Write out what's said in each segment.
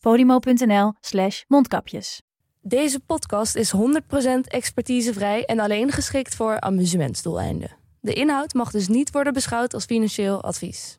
podimo.nl slash mondkapjes. Deze podcast is 100% expertisevrij en alleen geschikt voor amusementsdoeleinden. De inhoud mag dus niet worden beschouwd als financieel advies.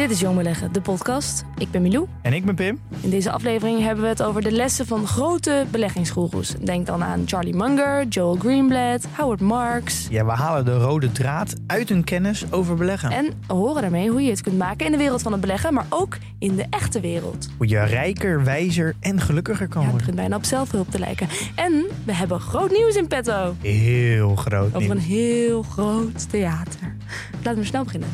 Dit is Jong Beleggen, de podcast. Ik ben Milou. En ik ben Pim. In deze aflevering hebben we het over de lessen van grote beleggingsgoeroes. Denk dan aan Charlie Munger, Joel Greenblatt, Howard Marks. Ja, we halen de rode draad uit hun kennis over beleggen. En horen daarmee hoe je het kunt maken in de wereld van het beleggen, maar ook in de echte wereld. Hoe je rijker, wijzer en gelukkiger kan Ja, het worden. begint bijna op zelfhulp te lijken. En we hebben groot nieuws in petto. Heel groot Over een nieuws. heel groot theater. Laten we snel beginnen.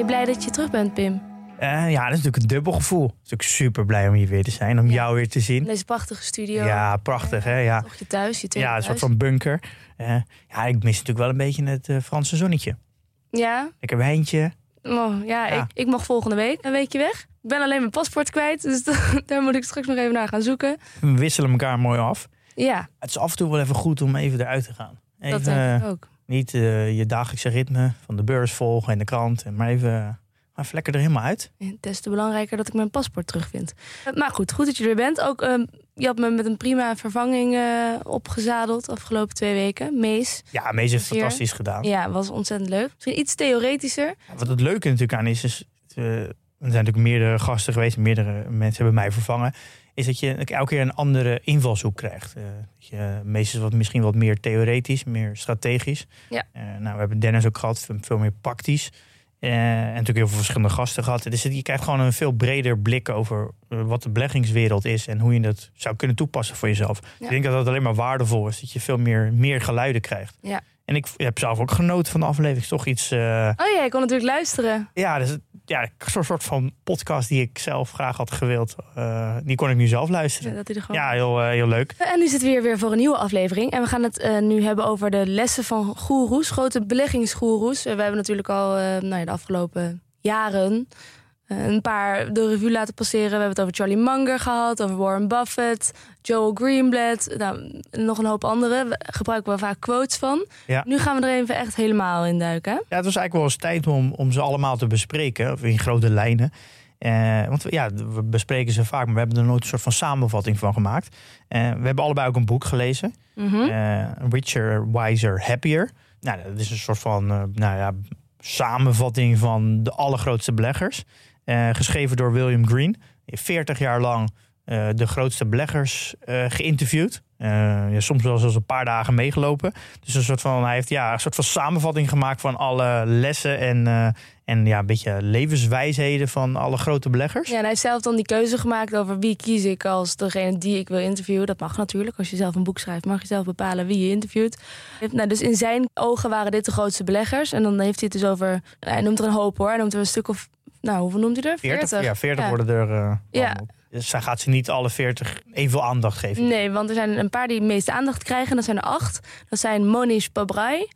Je blij dat je terug bent, Pim? Eh, ja, dat is natuurlijk een dubbel gevoel. Ik ben natuurlijk super blij om hier weer te zijn, om Ja. jou weer te zien. Deze prachtige studio. Ja, prachtig hè. Ja, Toch je thuis, je tweede ja een soort van bunker. Eh, ja, ik mis natuurlijk wel een beetje het eh, Franse zonnetje. Ja, Lekker wijntje. Oh, ja, Ja. Ik, ik mag volgende week een weekje weg. Ik ben alleen mijn paspoort kwijt, dus daar moet ik straks nog even naar gaan zoeken. We wisselen elkaar mooi af. Ja, Het is af en toe wel even goed om even eruit te gaan. Even, dat denk ik ook. Niet eh, je dagelijkse ritme van de beurs volgen en de krant. en Maar even, maar even lekker er helemaal uit. Het is te belangrijker dat ik mijn paspoort terugvind. Eh, Maar goed, goed dat je er bent. Ook, ehm, je had me met een prima vervanging eh, opgezadeld afgelopen twee weken. Mees. Ja, Mees heeft Hier. fantastisch gedaan. Ja, was ontzettend leuk. Misschien iets theoretischer. Ja, Wat het leuke natuurlijk aan is, is eh, er zijn natuurlijk meerdere gasten geweest, meerdere mensen hebben mij vervangen, is dat je elke keer een andere invalshoek krijgt. Eh, je, meestal wat, misschien wat meer theoretisch, meer strategisch. Ja. Eh, nou, we hebben Dennis ook gehad, veel- meer praktisch. Eh, en natuurlijk heel veel verschillende gasten gehad. Dus je krijgt gewoon een veel breder blik over wat de beleggingswereld is en hoe je dat zou kunnen toepassen voor jezelf. Ja. Ik denk dat dat alleen maar waardevol is, dat je veel meer, meer geluiden krijgt. Ja. En ik heb zelf ook genoten van de aflevering. Toch iets. eh, Oh ja, ik kon natuurlijk luisteren. ja, dus, ja, een soort van podcast die ik zelf graag had gewild. eh, die kon ik nu zelf Ja, luisteren. dat er gewoon... Ja, heel, eh, heel leuk. En nu zitten we hier weer voor een nieuwe aflevering. En we gaan het nu hebben over de lessen van goeroes, grote beleggingsgoeroes. We hebben natuurlijk al nou ja, de afgelopen jaren een paar de revue laten passeren. We hebben het over Charlie Munger gehad, over Warren Buffett, Joel Greenblatt. Nou, nog een hoop andere. We gebruiken we vaak quotes van. Ja. Nu gaan we er even echt helemaal in duiken. hè? Ja, het was eigenlijk wel eens tijd om, om ze allemaal te bespreken. Of in grote lijnen. Eh, want we- ja, we bespreken ze vaak, maar we hebben er nooit een soort van samenvatting van gemaakt. Eh, we hebben allebei ook een boek gelezen. Eh, Richer, Wiser, Happier. Nou, dat is een soort van eh, nou ja, samenvatting van de allergrootste beleggers. Eh, geschreven door William Green. 40 jaar lang eh, de grootste beleggers eh, geïnterviewd. Ja, soms wel zelfs een paar dagen meegelopen. Dus een soort van, hij heeft ja, een soort van samenvatting gemaakt van alle lessen en, en ja, een beetje levenswijsheden van alle grote beleggers. Ja, en hij heeft zelf dan die keuze gemaakt over wie kies ik als degene die ik wil interviewen. Dat mag natuurlijk. Als je zelf een boek schrijft, mag je zelf bepalen wie je interviewt. Nou, dus in zijn ogen waren dit de grootste beleggers. En dan heeft hij het dus over. Hij noemt er een hoop hoor. Hij noemt er een stuk of. Nou, hoeveel noemt hij er? 40, ja, 40 Ja. worden er. eh, Ja. Dus zij gaat ze niet alle 40 evenveel aandacht geven. Nee, want er zijn een paar die meeste aandacht krijgen. Dat zijn er acht. Dat zijn Monish Pabrai,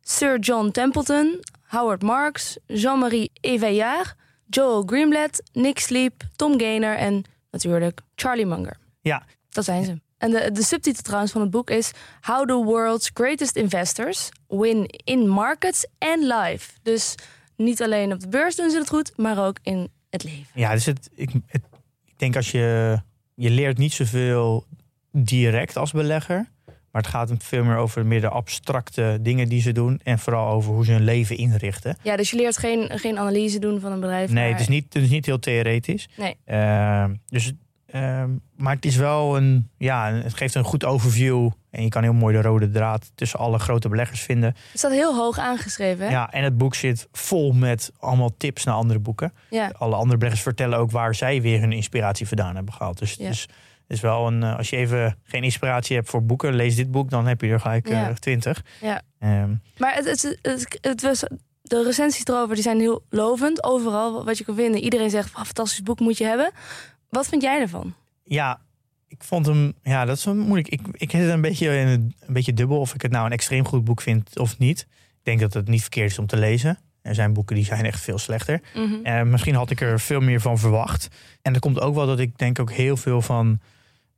Sir John Templeton, Howard Marks, Jean-Marie Eveillard, Joel Greenblatt, Nick Sleep, Tom Gaynor en natuurlijk Charlie Munger. Ja. Dat zijn ze. En de, de subtitel trouwens van het boek is How the World's Greatest Investors Win in Markets and Life. Dus niet alleen op de beurs doen ze het goed, maar ook in het leven. Ja, dus het, ik, het, ik denk als je. Je leert niet zoveel direct als belegger. Maar het gaat hem veel meer over meer de abstracte dingen die ze doen. En vooral over hoe ze hun leven inrichten. Ja, dus je leert geen, geen analyse doen van een bedrijf. Nee, maar- het is niet, het is niet heel theoretisch. Nee. Eh, dus Ehm, maar het is wel een, ja, het geeft een goed overview. En je kan heel mooi de rode draad tussen alle grote beleggers vinden. Het staat heel hoog aangeschreven. Hè? Ja, en het boek zit vol met allemaal tips naar andere boeken. Ja. Alle andere beleggers vertellen ook waar zij weer hun inspiratie vandaan hebben gehaald. Dus Ja. het is, wel een, eh, als je even geen inspiratie hebt voor boeken, lees dit boek, dan heb je er gelijk eh, Ja. twintig. Ja. Ehm, Maar het, het, het, het was, de recensies erover die zijn heel lovend. Overal wat je kan vinden. Iedereen zegt, "Wauw, fantastisch boek moet je hebben. Wat vind jij ervan? ja, ik vond hem, ja, dat is wel moeilijk. Ik, ik zit een beetje, in een, een beetje dubbel of ik het nou een extreem goed boek vind of niet. Ik denk dat het niet verkeerd is om te lezen. Er zijn boeken die zijn echt veel slechter. Eh, misschien had ik er veel meer van verwacht. En dat komt ook wel dat ik denk ook heel veel van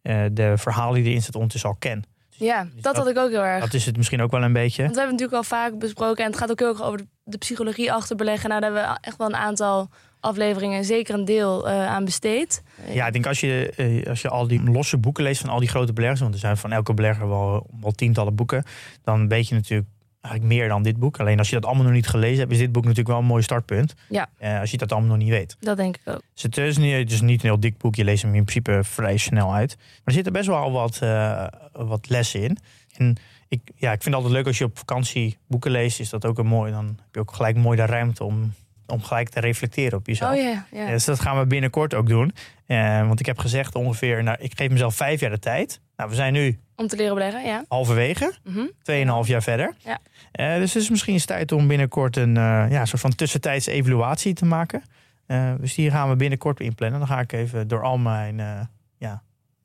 eh, de verhalen die erin zitten ondertussen al ken. Ja, Dus dat had ik ook heel erg. Dat is het misschien ook wel een beetje. Want we hebben natuurlijk al vaak besproken. En het gaat ook heel erg over de, de psychologie achter beleggen. Nou, daar hebben we echt wel een aantal afleveringen, zeker een deel, eh, aan besteed. Ja, ik denk als je, eh, als je al die losse boeken leest van al die grote beleggers, want er zijn van elke belegger wel, wel tientallen boeken, dan weet je natuurlijk eigenlijk meer dan dit boek. Alleen als je dat allemaal nog niet gelezen hebt, is dit boek natuurlijk wel een mooi startpunt. Ja. Eh, als je dat allemaal nog niet weet. Dat denk ik ook. Dus het is niet, het is niet een heel dik boek. Je leest hem in principe vrij snel uit. Maar er zitten best wel wat, eh, wat lessen in. En ik, ja, ik vind het altijd leuk als je op vakantie boeken leest. Is dat ook een mooi. Dan heb je ook gelijk mooi de ruimte om, om gelijk te reflecteren op jezelf. Oh. Ja, dus dat gaan we binnenkort ook doen. Eh, want ik heb gezegd ongeveer, nou, ik geef mezelf vijf jaar de tijd. Nou, we zijn nu Om te leren beleggen, ja. halverwege, Mhm. 2,5 jaar verder. Ja. Eh, dus het is misschien eens tijd om binnenkort een eh, ja, soort van tussentijds evaluatie te maken. Eh, dus die gaan we binnenkort inplannen. Dan ga ik even door al mijn, eh,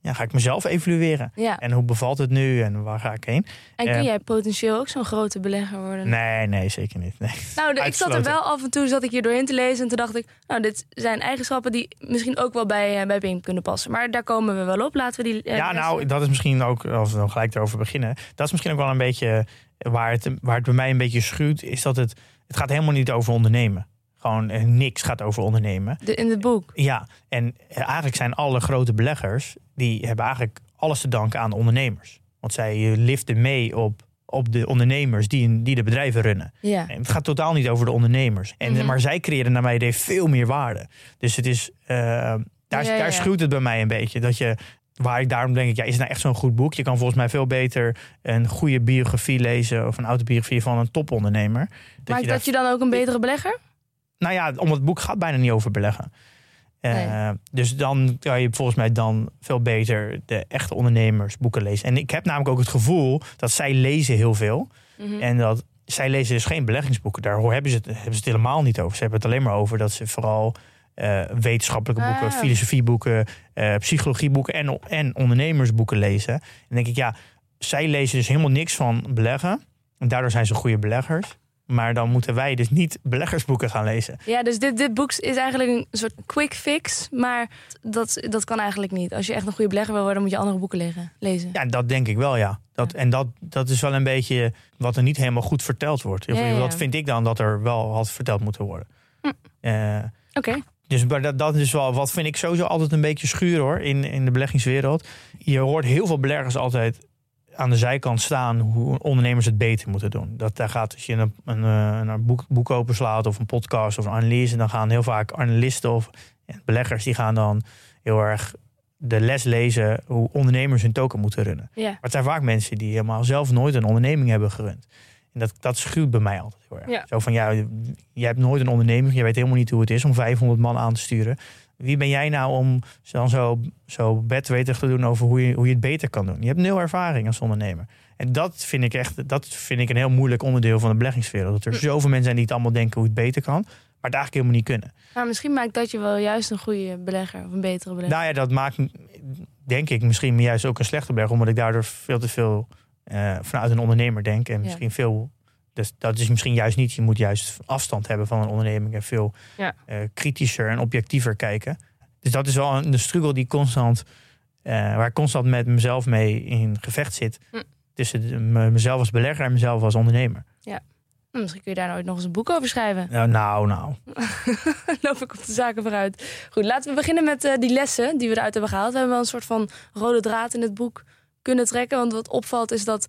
ja, ga ik mezelf evalueren. ja. En hoe bevalt het nu en waar ga ik heen? En kun eh, jij potentieel ook zo'n grote belegger worden? Nee, nee, zeker niet. Nee. Nou, de- ik zat er wel af en toe zat ik hier doorheen te lezen. En toen dacht ik, nou, dit zijn eigenschappen die misschien ook wel bij, eh, bij Pim kunnen passen. Maar daar komen we wel op. Laten we die. eh, Ja, nou, dat is misschien ook, als we dan gelijk erover beginnen, dat is misschien ook wel een beetje waar het, waar het bij mij een beetje schuurt, is dat het, het gaat helemaal niet over ondernemen. Gewoon eh, niks gaat over ondernemen. de, in het boek. Ja, en eh, eigenlijk zijn alle grote beleggers, die hebben eigenlijk alles te danken aan de ondernemers. Want zij eh, liften mee op, op de ondernemers die, die de bedrijven runnen. Ja. En het gaat totaal niet over de ondernemers. En, Mhm. Maar zij creëren naar mijn idee veel meer waarde. Dus het is, daar, Ja, ja, daar schuwt het bij mij een beetje. Dat je, waar ik daarom denk ik, ja, is het nou echt zo'n goed boek? Je kan volgens mij veel beter een goede biografie lezen of een autobiografie van een topondernemer. Dat Maakt dat je dan ook een betere belegger? Nou ja, omdat het boek gaat bijna niet over beleggen. Eh, Nee. Dus dan kan je volgens mij dan veel beter de echte ondernemers boeken lezen. En ik heb namelijk ook het gevoel dat zij lezen heel veel. Mhm. En dat zij lezen dus geen beleggingsboeken. Daar hebben ze, het, hebben ze het helemaal niet over. Ze hebben het alleen maar over dat ze vooral eh, wetenschappelijke boeken, Ah. filosofieboeken, eh, psychologieboeken en, en ondernemersboeken lezen. En dan denk ik, ja, zij lezen dus helemaal niks van beleggen. En daardoor zijn ze goede beleggers. Maar dan moeten wij dus niet beleggersboeken gaan lezen. Ja, dus dit, dit boek is eigenlijk een soort quick fix. Maar dat, dat kan eigenlijk niet. Als je echt een goede belegger wil worden, moet je andere boeken leggen, lezen. Ja, dat denk ik wel, ja. Dat, En dat, dat is wel een beetje wat er niet helemaal goed verteld wordt. Ja, ja, ja. Dat vind ik dan dat er wel had verteld moeten worden. Hm. Eh, Oké. dus maar dat, dat is wel, wat vind ik sowieso altijd een beetje schuur hoor, in, in de beleggingswereld. Je hoort heel veel beleggers altijd aan de zijkant staan hoe ondernemers het beter moeten doen. Dat daar gaat, als je een, een, eh, een boek, boek openslaat of een podcast of een analyse, dan gaan heel vaak analisten of beleggers die gaan dan heel erg de les lezen hoe ondernemers hun token moeten runnen. Ja. Maar het zijn vaak mensen die helemaal zelf nooit een onderneming hebben gerund. En dat, dat schuwt bij mij altijd heel erg. Ja. Zo van, ja, je hebt nooit een onderneming. Je weet helemaal niet hoe het is om 500 man aan te sturen. Wie ben jij nou om dan zo, zo te doen over hoe je, hoe je het beter kan doen? Je hebt nul ervaring als ondernemer. En dat vind ik echt dat vind ik een heel moeilijk onderdeel van de beleggingswereld. Dat er zoveel mensen zijn die het allemaal denken hoe het beter kan. Maar het eigenlijk helemaal niet kunnen. Nou, misschien maakt dat je wel juist een goede belegger of een betere belegger. Nou ja, dat maakt denk ik misschien juist ook een slechte belegger. Omdat ik daardoor veel te veel eh, vanuit een ondernemer denk. En misschien veel. Dus dat is misschien juist niet. Je moet juist afstand hebben van een onderneming. En veel Ja. eh, kritischer en objectiever kijken. Dus dat is wel een, een struggle die constant. eh, waar ik constant met mezelf mee in gevecht zit. Hm. Tussen de- me- mezelf als belegger en mezelf als ondernemer. Nou, misschien kun je daar nooit nog eens een boek over schrijven. Nou, nou. nou. loop ik op de zaken vooruit. Goed, laten we beginnen met eh, die lessen die we eruit hebben gehaald. We hebben wel een soort van rode draad in het boek kunnen trekken. Want wat opvalt is dat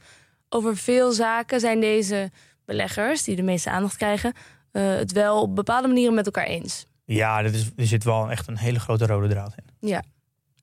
over veel zaken zijn deze beleggers, die de meeste aandacht krijgen, eh, het wel op bepaalde manieren met elkaar eens. Ja, dat is, er zit wel echt een hele grote rode draad in.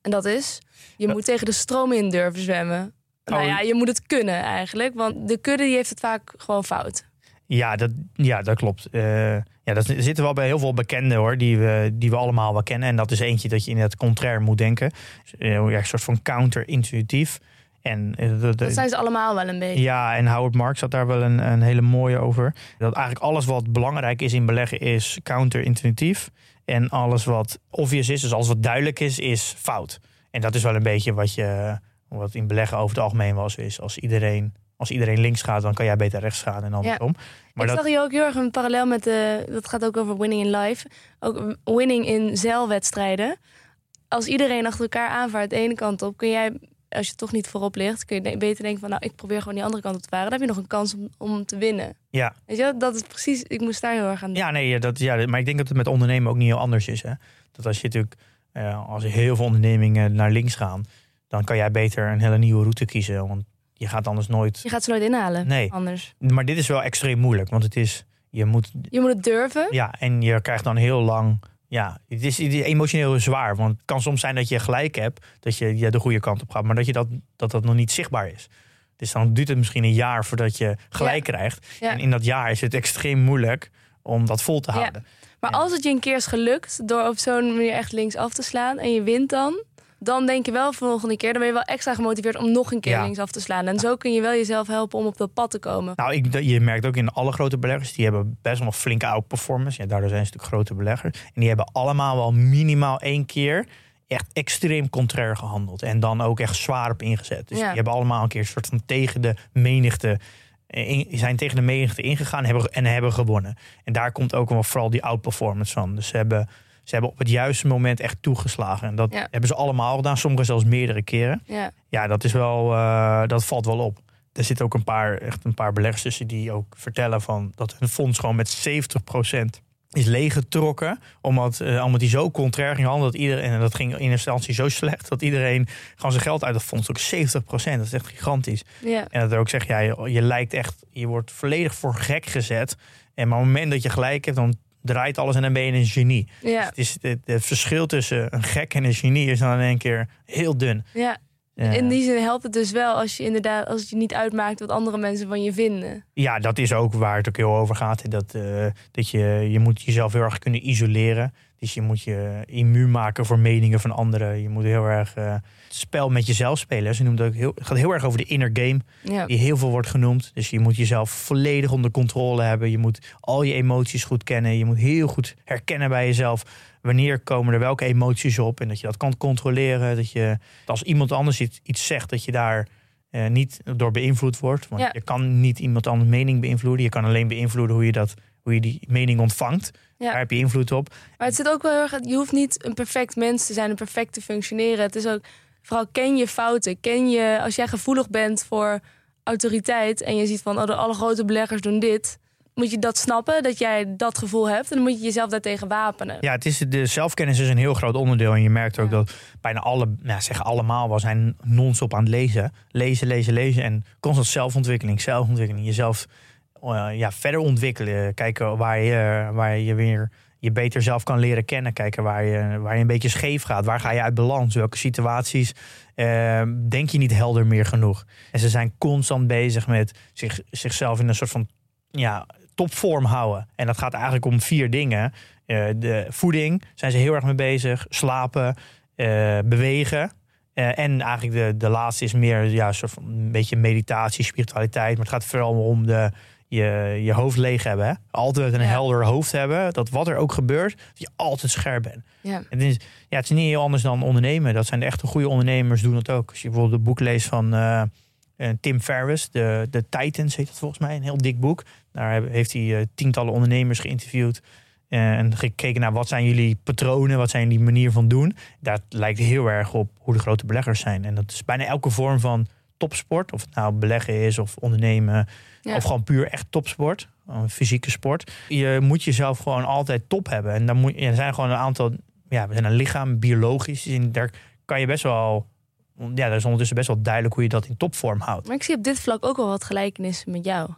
En dat is, je moet tegen de stroom in durven zwemmen. Nou Oh. ja, je moet het kunnen eigenlijk. Want de kudde die heeft het vaak gewoon fout. Ja, dat, ja, dat klopt. Eh, ja, dat zitten wel bij heel veel bekenden hoor, die we, die we allemaal wel kennen. En dat is eentje dat je in het contrair moet denken. Dus, eh, ja, een soort van counter-intuïtief. En, eh, Dat zijn ze allemaal wel een beetje. ja, en Howard Marks had daar wel een, een hele mooie over. Dat eigenlijk alles wat belangrijk is in beleggen is counter-intuïtief. En alles wat obvious is, dus alles wat duidelijk is, is fout. En dat is wel een beetje wat, je, wat in beleggen over het algemeen was. Is als iedereen, als iedereen links gaat, dan kan jij beter rechts gaan en andersom. Maar ik dat, zag hier ook heel erg een parallel met de. Dat gaat ook over winning in life. Ook winning in zeilwedstrijden. Als iedereen achter elkaar aanvaart de ene kant op, kun jij, als je toch niet voorop ligt, kun je beter denken van nou, ik probeer gewoon die andere kant op te varen. Dan heb je nog een kans om, om te winnen. ja, Weet je, dat is precies. Ik moest daar heel erg aan. Ja, nee, dat, ja, maar ik denk dat het met ondernemen ook niet heel anders is. Hè? Dat als je natuurlijk, eh, als heel veel ondernemingen naar links gaan, dan kan jij beter een hele nieuwe route kiezen. Want je gaat anders nooit. Je gaat ze nooit inhalen. Nee. Anders. Maar dit is wel extreem moeilijk, want het is, je moet, Je moet het durven. ja, en je krijgt dan heel lang. Ja, het is, emotioneel zwaar. Want het kan soms zijn dat je gelijk hebt, dat je, je de goede kant op gaat, maar dat, je dat, dat dat nog niet zichtbaar is. Dus dan duurt het misschien een jaar voordat je gelijk krijgt. Ja. En in dat jaar is het extreem moeilijk om dat vol te Ja. houden. Maar Ja. als het je een keer is gelukt door op zo'n manier echt links af te slaan en je wint dan, dan denk je wel volgende keer, dan ben je wel extra gemotiveerd om nog een keer Ja. links af te slaan. En zo kun je wel jezelf helpen om op dat pad te komen. Nou, ik, je merkt ook in alle grote beleggers, die hebben best wel flinke outperformance. Ja, daardoor zijn ze natuurlijk grote beleggers. En die hebben allemaal wel minimaal één keer echt extreem contrair gehandeld. En dan ook echt zwaar op ingezet. Dus Ja. die hebben allemaal een keer een soort van tegen de menigte. eh, zijn tegen de menigte ingegaan hebben, en hebben gewonnen. En daar komt ook wel vooral die outperformance van. Dus ze hebben, ze hebben op het juiste moment echt toegeslagen. En dat Ja. hebben ze allemaal gedaan, sommigen zelfs meerdere keren. Ja. Ja, dat is wel, eh, dat valt wel op. Er zitten ook een paar, echt een paar beleggers tussen die ook vertellen van dat hun fonds gewoon met 70% is leeggetrokken. Omdat, eh, omdat die zo contrair ging handelen dat iedereen, en dat ging in instantie zo slecht, dat iedereen gewoon zijn geld uit het fonds trok. 70%, dat is echt gigantisch. Ja. En dat er ook zegt, ja, je, je lijkt echt, je wordt volledig voor gek gezet. En maar op het moment dat je gelijk hebt, dan draait alles en dan ben je een genie. Ja. Het, is, het, het verschil tussen een gek en een genie is dan in één keer heel dun. ja. In die zin helpt het dus wel als je inderdaad, als het je niet uitmaakt wat andere mensen van je vinden. Ja, dat is ook waar het ook heel over gaat. Dat, eh, dat je, je moet jezelf heel erg kunnen isoleren. Dus je moet je immuun maken voor meningen van anderen. Je moet heel erg eh, het spel met jezelf spelen. Ze noemt ook heel, het gaat heel erg over de inner game, Ja. die heel veel wordt genoemd. Dus je moet jezelf volledig onder controle hebben. Je moet al je emoties goed kennen. Je moet heel goed herkennen bij jezelf wanneer komen er welke emoties op. En dat je dat kan controleren. Dat je als iemand anders iets, iets zegt, dat je daar eh, niet door beïnvloed wordt. Want Ja. je kan niet iemand anders mening beïnvloeden. Je kan alleen beïnvloeden hoe je, dat, hoe je die mening ontvangt. Ja. Daar heb je invloed op. Maar het zit ook wel heel erg. Je hoeft niet een perfect mens te zijn, een perfect te functioneren. Het is ook vooral ken je fouten. Ken je als jij gevoelig bent voor autoriteit en je ziet van oh, de alle grote beleggers doen dit. Moet je dat snappen, dat jij dat gevoel hebt. En dan moet je jezelf daartegen wapenen. Ja, het is, de zelfkennis is een heel groot onderdeel. En je merkt ook Ja. dat bijna alle, nou, zeggen allemaal, we zijn non-stop aan het lezen. Lezen, lezen, lezen. En constant zelfontwikkeling, zelfontwikkeling. Jezelf ja, verder ontwikkelen. Kijken waar je, waar je weer je beter zelf kan leren kennen. Kijken waar je, waar je een beetje scheef gaat. Waar ga je uit balans? Welke situaties eh, denk je niet helder meer genoeg? En ze zijn constant bezig met zich, zichzelf in een soort van ja, topvorm houden. En dat gaat eigenlijk om vier dingen. Eh, de voeding zijn ze heel erg mee bezig. Slapen, eh, bewegen. Eh, en eigenlijk de, de laatste is meer ja, soort van een beetje meditatie, spiritualiteit. Maar het gaat vooral om de, je, je hoofd leeg hebben. Hè? Altijd een Ja. helder hoofd hebben. Dat wat er ook gebeurt, dat je altijd scherp bent. Ja. Het is, ja, het is niet heel anders dan ondernemen. Dat zijn de echte goede ondernemers doen dat ook. Als je bijvoorbeeld het boek leest van eh, Tim Ferriss, de, de Titans heet het volgens mij. Een heel dik boek. Daar heeft hij eh, tientallen ondernemers geïnterviewd. en gekeken naar wat zijn jullie patronen, wat zijn jullie manier van doen. Dat lijkt heel erg op hoe de grote beleggers zijn. En dat is bijna elke vorm van topsport. Of het nou beleggen is of ondernemen. Ja. Of gewoon puur echt topsport. Een fysieke sport. Je moet jezelf gewoon altijd top hebben. En dan moet, er zijn gewoon een aantal... Ja, we zijn een lichaam, biologisch. En daar kan je best wel... Ja, dat is ondertussen best wel duidelijk hoe je dat in topvorm houdt. Maar ik zie op dit vlak ook wel wat gelijkenissen met jou.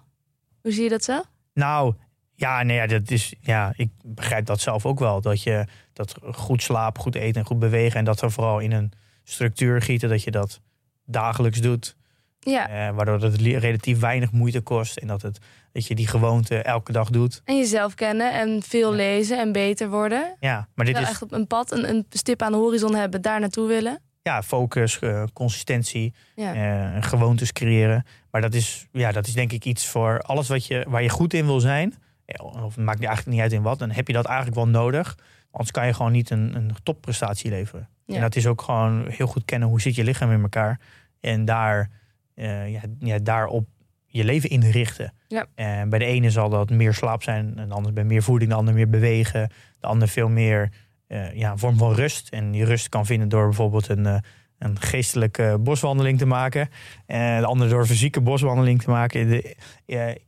Hoe zie je dat zo? Nou, ja, nee, ja, dat is, ja, ik begrijp dat zelf ook wel. Dat je dat goed slapen, goed eten en goed bewegen. En dat er vooral in een structuur gieten, dat je dat dagelijks doet. Ja. Eh, waardoor het li- relatief weinig moeite kost. En dat, het, dat je die gewoonte elke dag doet. En jezelf kennen en veel Ja. lezen en beter worden. Ja, maar dit Wel is echt op een pad, een, een stip aan de horizon hebben, daar naartoe willen. ja, focus, eh, consistentie, Ja. eh, gewoontes creëren. Maar dat is, ja, dat is denk ik iets voor alles wat je, waar je goed in wil zijn. Of het maakt eigenlijk niet uit in wat. Dan heb je dat eigenlijk wel nodig. Anders kan je gewoon niet een, een topprestatie leveren. Ja. En dat is ook gewoon heel goed kennen hoe zit je lichaam in elkaar. En daar, eh, ja, ja, daarop je leven inrichten. Ja. En bij de ene zal dat meer slaap zijn. En de ander bij meer voeding. De ander meer bewegen. De ander veel meer eh, ja, een vorm van rust. En die rust kan vinden door bijvoorbeeld een, eh, een geestelijke boswandeling te maken. En de ander door een fysieke boswandeling te maken. De,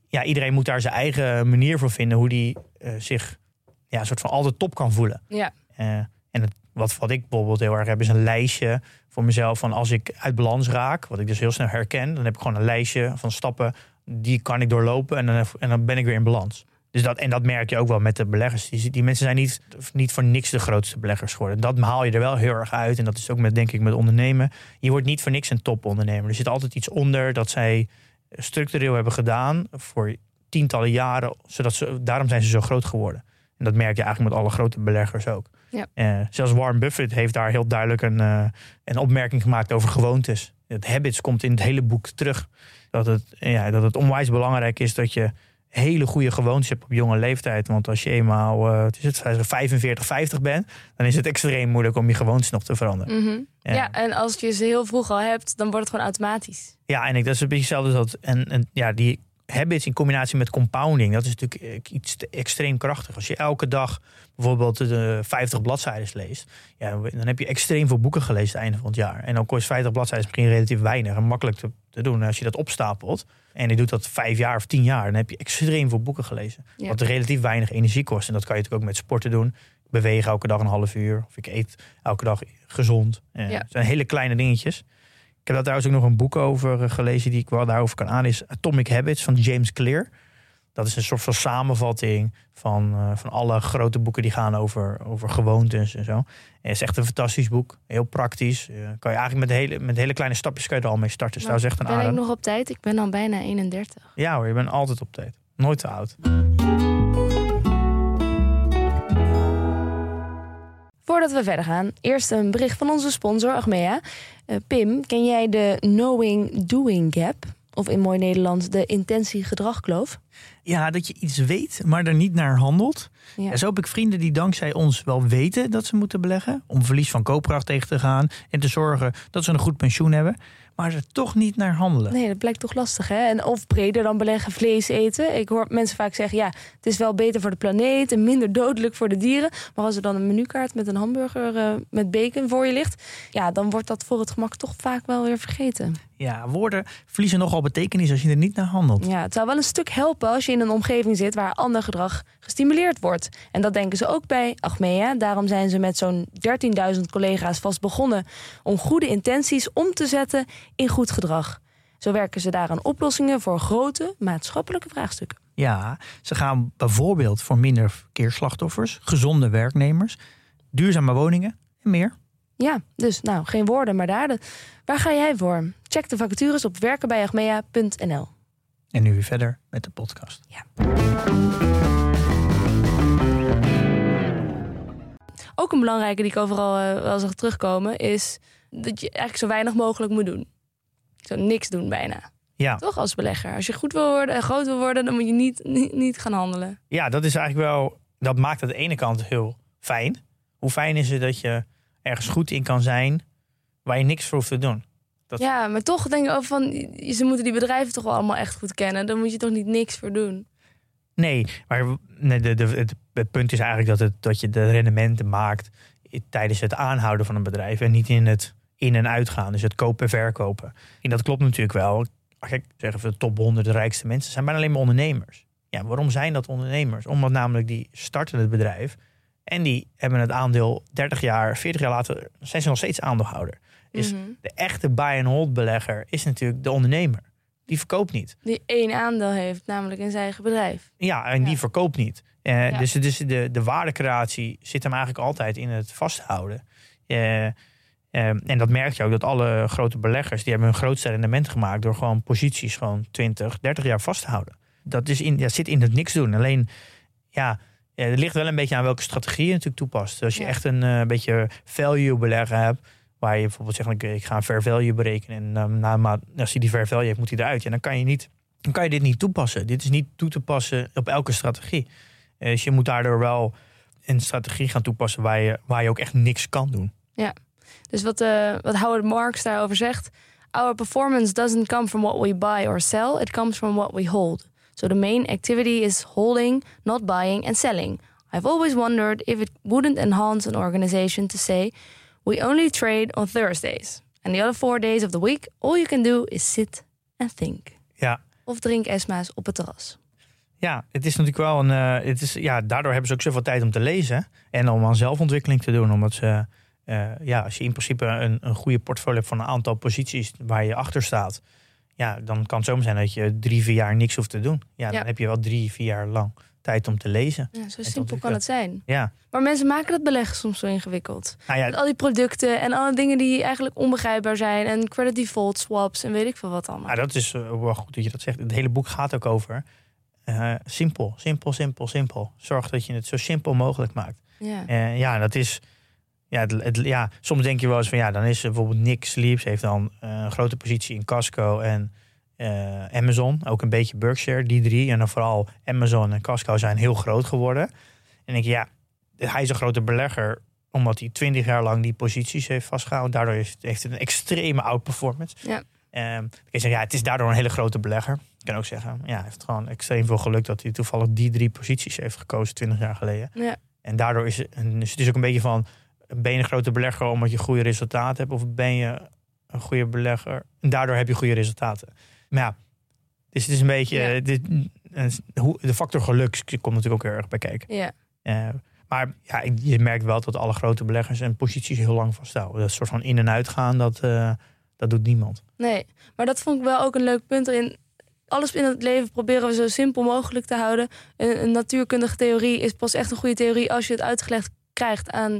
ja, iedereen moet daar zijn eigen manier voor vinden. Hoe die zich ja, een soort van altijd top kan voelen. Ja. En het, wat, wat ik bijvoorbeeld heel erg heb, is een lijstje voor mezelf van als ik uit balans raak, wat ik dus heel snel herken, dan heb ik gewoon een lijstje van stappen die kan ik doorlopen en dan, en dan ben ik weer in balans. Dus dat, en dat merk je ook wel met de beleggers. Die, die mensen zijn niet, niet voor niks de grootste beleggers geworden. Dat haal je er wel heel erg uit. En dat is ook met, denk ik, met ondernemen. Je wordt niet voor niks een topondernemer. Er zit altijd iets onder dat zij structureel hebben gedaan voor tientallen jaren. Zodat ze, daarom zijn ze zo groot geworden. En dat merk je eigenlijk met alle grote beleggers ook. Ja. Eh, zelfs Warren Buffett heeft daar heel duidelijk een, eh, een opmerking gemaakt over gewoontes. Het habits komt in het hele boek terug. Dat het, ja, dat het onwijs belangrijk is dat je hele goede gewoontes hebt op jonge leeftijd. Want als je eenmaal is het, 45, 50 bent, dan is het extreem moeilijk om je gewoontes nog te veranderen. Mhm. Ja. ja, en als je ze heel vroeg al hebt, dan wordt het gewoon automatisch. Ja, en ik, dat is een beetje hetzelfde als dat. En, en ja, die habits in combinatie met compounding, dat is natuurlijk eh, iets extreem krachtig. Als je elke dag bijvoorbeeld de 50 bladzijden leest, ja, dan heb je extreem veel boeken gelezen het einde van het jaar. En dan kost 50 bladzijden misschien relatief weinig en makkelijk te, te doen. En als je dat opstapelt en je doet dat vijf jaar of tien jaar, dan heb je extreem veel boeken gelezen. Ja. Wat relatief weinig energie kost. En dat kan je natuurlijk ook met sporten doen. Ik beweeg elke dag een half uur. Of ik eet elke dag gezond. Eh, Ja. Het zijn hele kleine dingetjes. Ik heb daar trouwens ook nog een boek over eh, gelezen die ik wel daarover kan aan. Is Atomic Habits van James Clear. Dat is een soort van samenvatting van, eh, van alle grote boeken die gaan over, over gewoontes en zo. En het is echt een fantastisch boek. Heel praktisch. Eh, kan je eigenlijk met hele, met hele kleine stapjes kan je er al mee starten. Dus dat is echt een ben ik nog op tijd? Ik ben al bijna 31. Ja hoor, je bent altijd op tijd. Nooit te oud. Voordat we verder gaan, eerst een bericht van onze sponsor Achmea. Eh, Pim, ken jij de Knowing Doing Gap? Of in mooi Nederlands de intentie-gedragkloof? Ja, dat je iets weet, maar er niet naar handelt. Ja. Ja, zo heb ik vrienden die dankzij ons wel weten dat ze moeten beleggen. Om verlies van koopkracht tegen te gaan. En te zorgen dat ze een goed pensioen hebben. Maar er toch niet naar handelen. Nee, dat blijkt toch lastig, hè? En of breder dan beleggen vlees eten. Ik hoor mensen vaak zeggen, ja, het is wel beter voor de planeet... en minder dodelijk voor de dieren. Maar als er dan een menukaart met een hamburger eh, met bacon voor je ligt... ja, dan wordt dat voor het gemak toch vaak wel weer vergeten. Ja, woorden verliezen nogal betekenis als je er niet naar handelt. Ja, het zou wel een stuk helpen als je in een omgeving zit... waar ander gedrag gestimuleerd wordt. En dat denken ze ook bij Achmea. Daarom zijn ze met zo'n 13.000 collega's vast begonnen... om goede intenties om te zetten in goed gedrag. Zo werken ze daar aan oplossingen voor grote maatschappelijke vraagstukken. Ja, ze gaan bijvoorbeeld voor minder verkeersslachtoffers, gezonde werknemers, duurzame woningen en meer. Ja, dus nou, geen woorden, maar daden. Waar ga jij voor? Check de vacatures op werkenbijachmea.nl. En nu weer verder met de podcast. Ook een belangrijke die ik overal eh, wel zag terugkomen... is dat je eigenlijk zo weinig mogelijk moet doen. Zo niks doen bijna. Ja, Toch als belegger. Als je goed wil worden en groot wil worden... dan moet je niet, niet, niet gaan handelen. ja, dat is eigenlijk wel. Dat maakt aan de ene kant heel fijn. Hoe fijn is het dat je ergens goed in kan zijn waar je niks voor hoeft te doen? Dat- Ja, maar toch denk ik ook van... ze moeten die bedrijven toch wel allemaal echt goed kennen. Dan moet je toch niet niks voor doen. Nee, maar nee, de, de, het, het punt is eigenlijk dat, het, dat je de rendementen maakt tijdens het aanhouden van een bedrijf en niet in het in- en uitgaan. Dus het kopen en verkopen. En dat klopt natuurlijk wel. Kijk, zeggen we de top 100 de rijkste mensen zijn bijna alleen maar ondernemers. Ja, waarom zijn dat ondernemers? Omdat namelijk die starten het bedrijf en die hebben het aandeel 30 jaar, 40 jaar later zijn ze nog steeds aandeelhouder. Is Mhm. de echte buy-and-hold belegger is natuurlijk de ondernemer. Die verkoopt niet. Die één aandeel heeft, namelijk in zijn eigen bedrijf. Ja, en die verkoopt niet. Eh, Ja. Dus, dus de, de waardecreatie zit hem eigenlijk altijd in het vasthouden. Eh, Ehm, en dat merk je ook, dat alle grote beleggers... die hebben hun grootste rendement gemaakt... door gewoon posities gewoon 20, 30 jaar vast te houden. Dat, is in, ja, zit in het niks doen. Alleen, ja, het ligt wel een beetje aan welke strategie je natuurlijk toepast. Als je Ja. echt een beetje value beleggen hebt... waar je bijvoorbeeld zegt, ik, ik ga een fair value berekenen... en um, na, maar als hij die fair value heeft, moet hij eruit. Ja, dan kan je, niet, dan kan je dit niet toepassen. Dit is niet toe te passen op elke strategie. Eh, dus je moet daardoor wel een strategie gaan toepassen... waar je, waar je ook echt niks kan doen. Dus wat, eh, wat Howard Marks daarover zegt. Our performance doesn't come from what we buy or sell. It comes from what we hold. So the main activity is holding, not buying and selling. I've always wondered if it wouldn't enhance an organization to say we only trade on Thursdays. And the other four days of the week, all you can do is sit and think. Ja, Of drink esma's op het terras. Ja, het is natuurlijk wel een. eh, het is, ja, daardoor hebben ze ook zoveel tijd om te lezen. En om aan zelfontwikkeling te doen. Omdat ze. eh, ja, als je in principe een, een goede portfolio hebt van een aantal posities waar je achter staat. Ja, dan kan het zomaar zijn dat je drie, vier jaar niks hoeft te doen. Ja, dan Ja. heb je wel drie, vier jaar lang tijd om te lezen. Ja, zo simpel kan het zijn. Ja, Maar mensen maken dat beleggen soms zo ingewikkeld. nou Met ja, al die producten en alle dingen die eigenlijk onbegrijpbaar zijn. En credit default swaps en weet ik veel wat allemaal. nou, dat is eh, wel goed dat je dat zegt. Het hele boek gaat ook over. eh, simpel, simpel, simpel, simpel. Zorg dat je het zo simpel mogelijk maakt. Ja. Eh, ja, dat is. Ja, het, het- ja, soms denk je wel eens van ja, dan is bijvoorbeeld Nick Sleeps heeft dan eh, een grote positie in Casco en eh, Amazon, ook een beetje Berkshire, die drie. En dan vooral Amazon en Casco zijn heel groot geworden. En je, ja, hij is een grote belegger omdat hij twintig jaar lang die posities heeft vastgehouden. Daardoor is, heeft het een extreme outperformance. Ja. Kun je zeggen, ja, het is daardoor een hele grote belegger. Ik kan ook zeggen, ja, hij heeft gewoon extreem veel geluk dat hij toevallig die drie posities heeft gekozen twintig jaar geleden. Ja. En daardoor is het, dus het is ook een beetje van, ben je een grote belegger omdat je goede resultaten hebt? Of ben je een goede belegger en daardoor heb je goede resultaten? Maar ja, dus het is een beetje, Ja. eh, dit, eh, de factor geluk komt natuurlijk ook heel erg bij kijken. ja. Eh, maar ja, je merkt wel dat alle grote beleggers en posities heel lang vasthouden. Dat soort van in- en uitgaan, dat, dat doet niemand. Nee, maar dat vond ik wel ook een leuk punt erin. Alles in het leven proberen we zo simpel mogelijk te houden. Een, een natuurkundige theorie is pas echt een goede theorie als je het uitgelegd krijgt aan,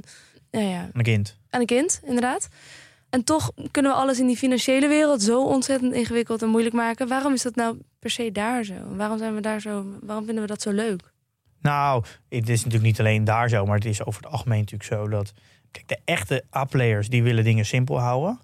nou ja, Een kind. aan een kind, inderdaad. En toch kunnen we alles in die financiële wereld zo ontzettend ingewikkeld en moeilijk maken. Waarom is dat nou per se daar zo? Waarom zijn we daar zo? Waarom vinden we dat zo leuk? Nou, het is natuurlijk niet alleen daar zo, maar het is over het algemeen natuurlijk zo dat. Kijk, de echte A-players die willen dingen simpel houden.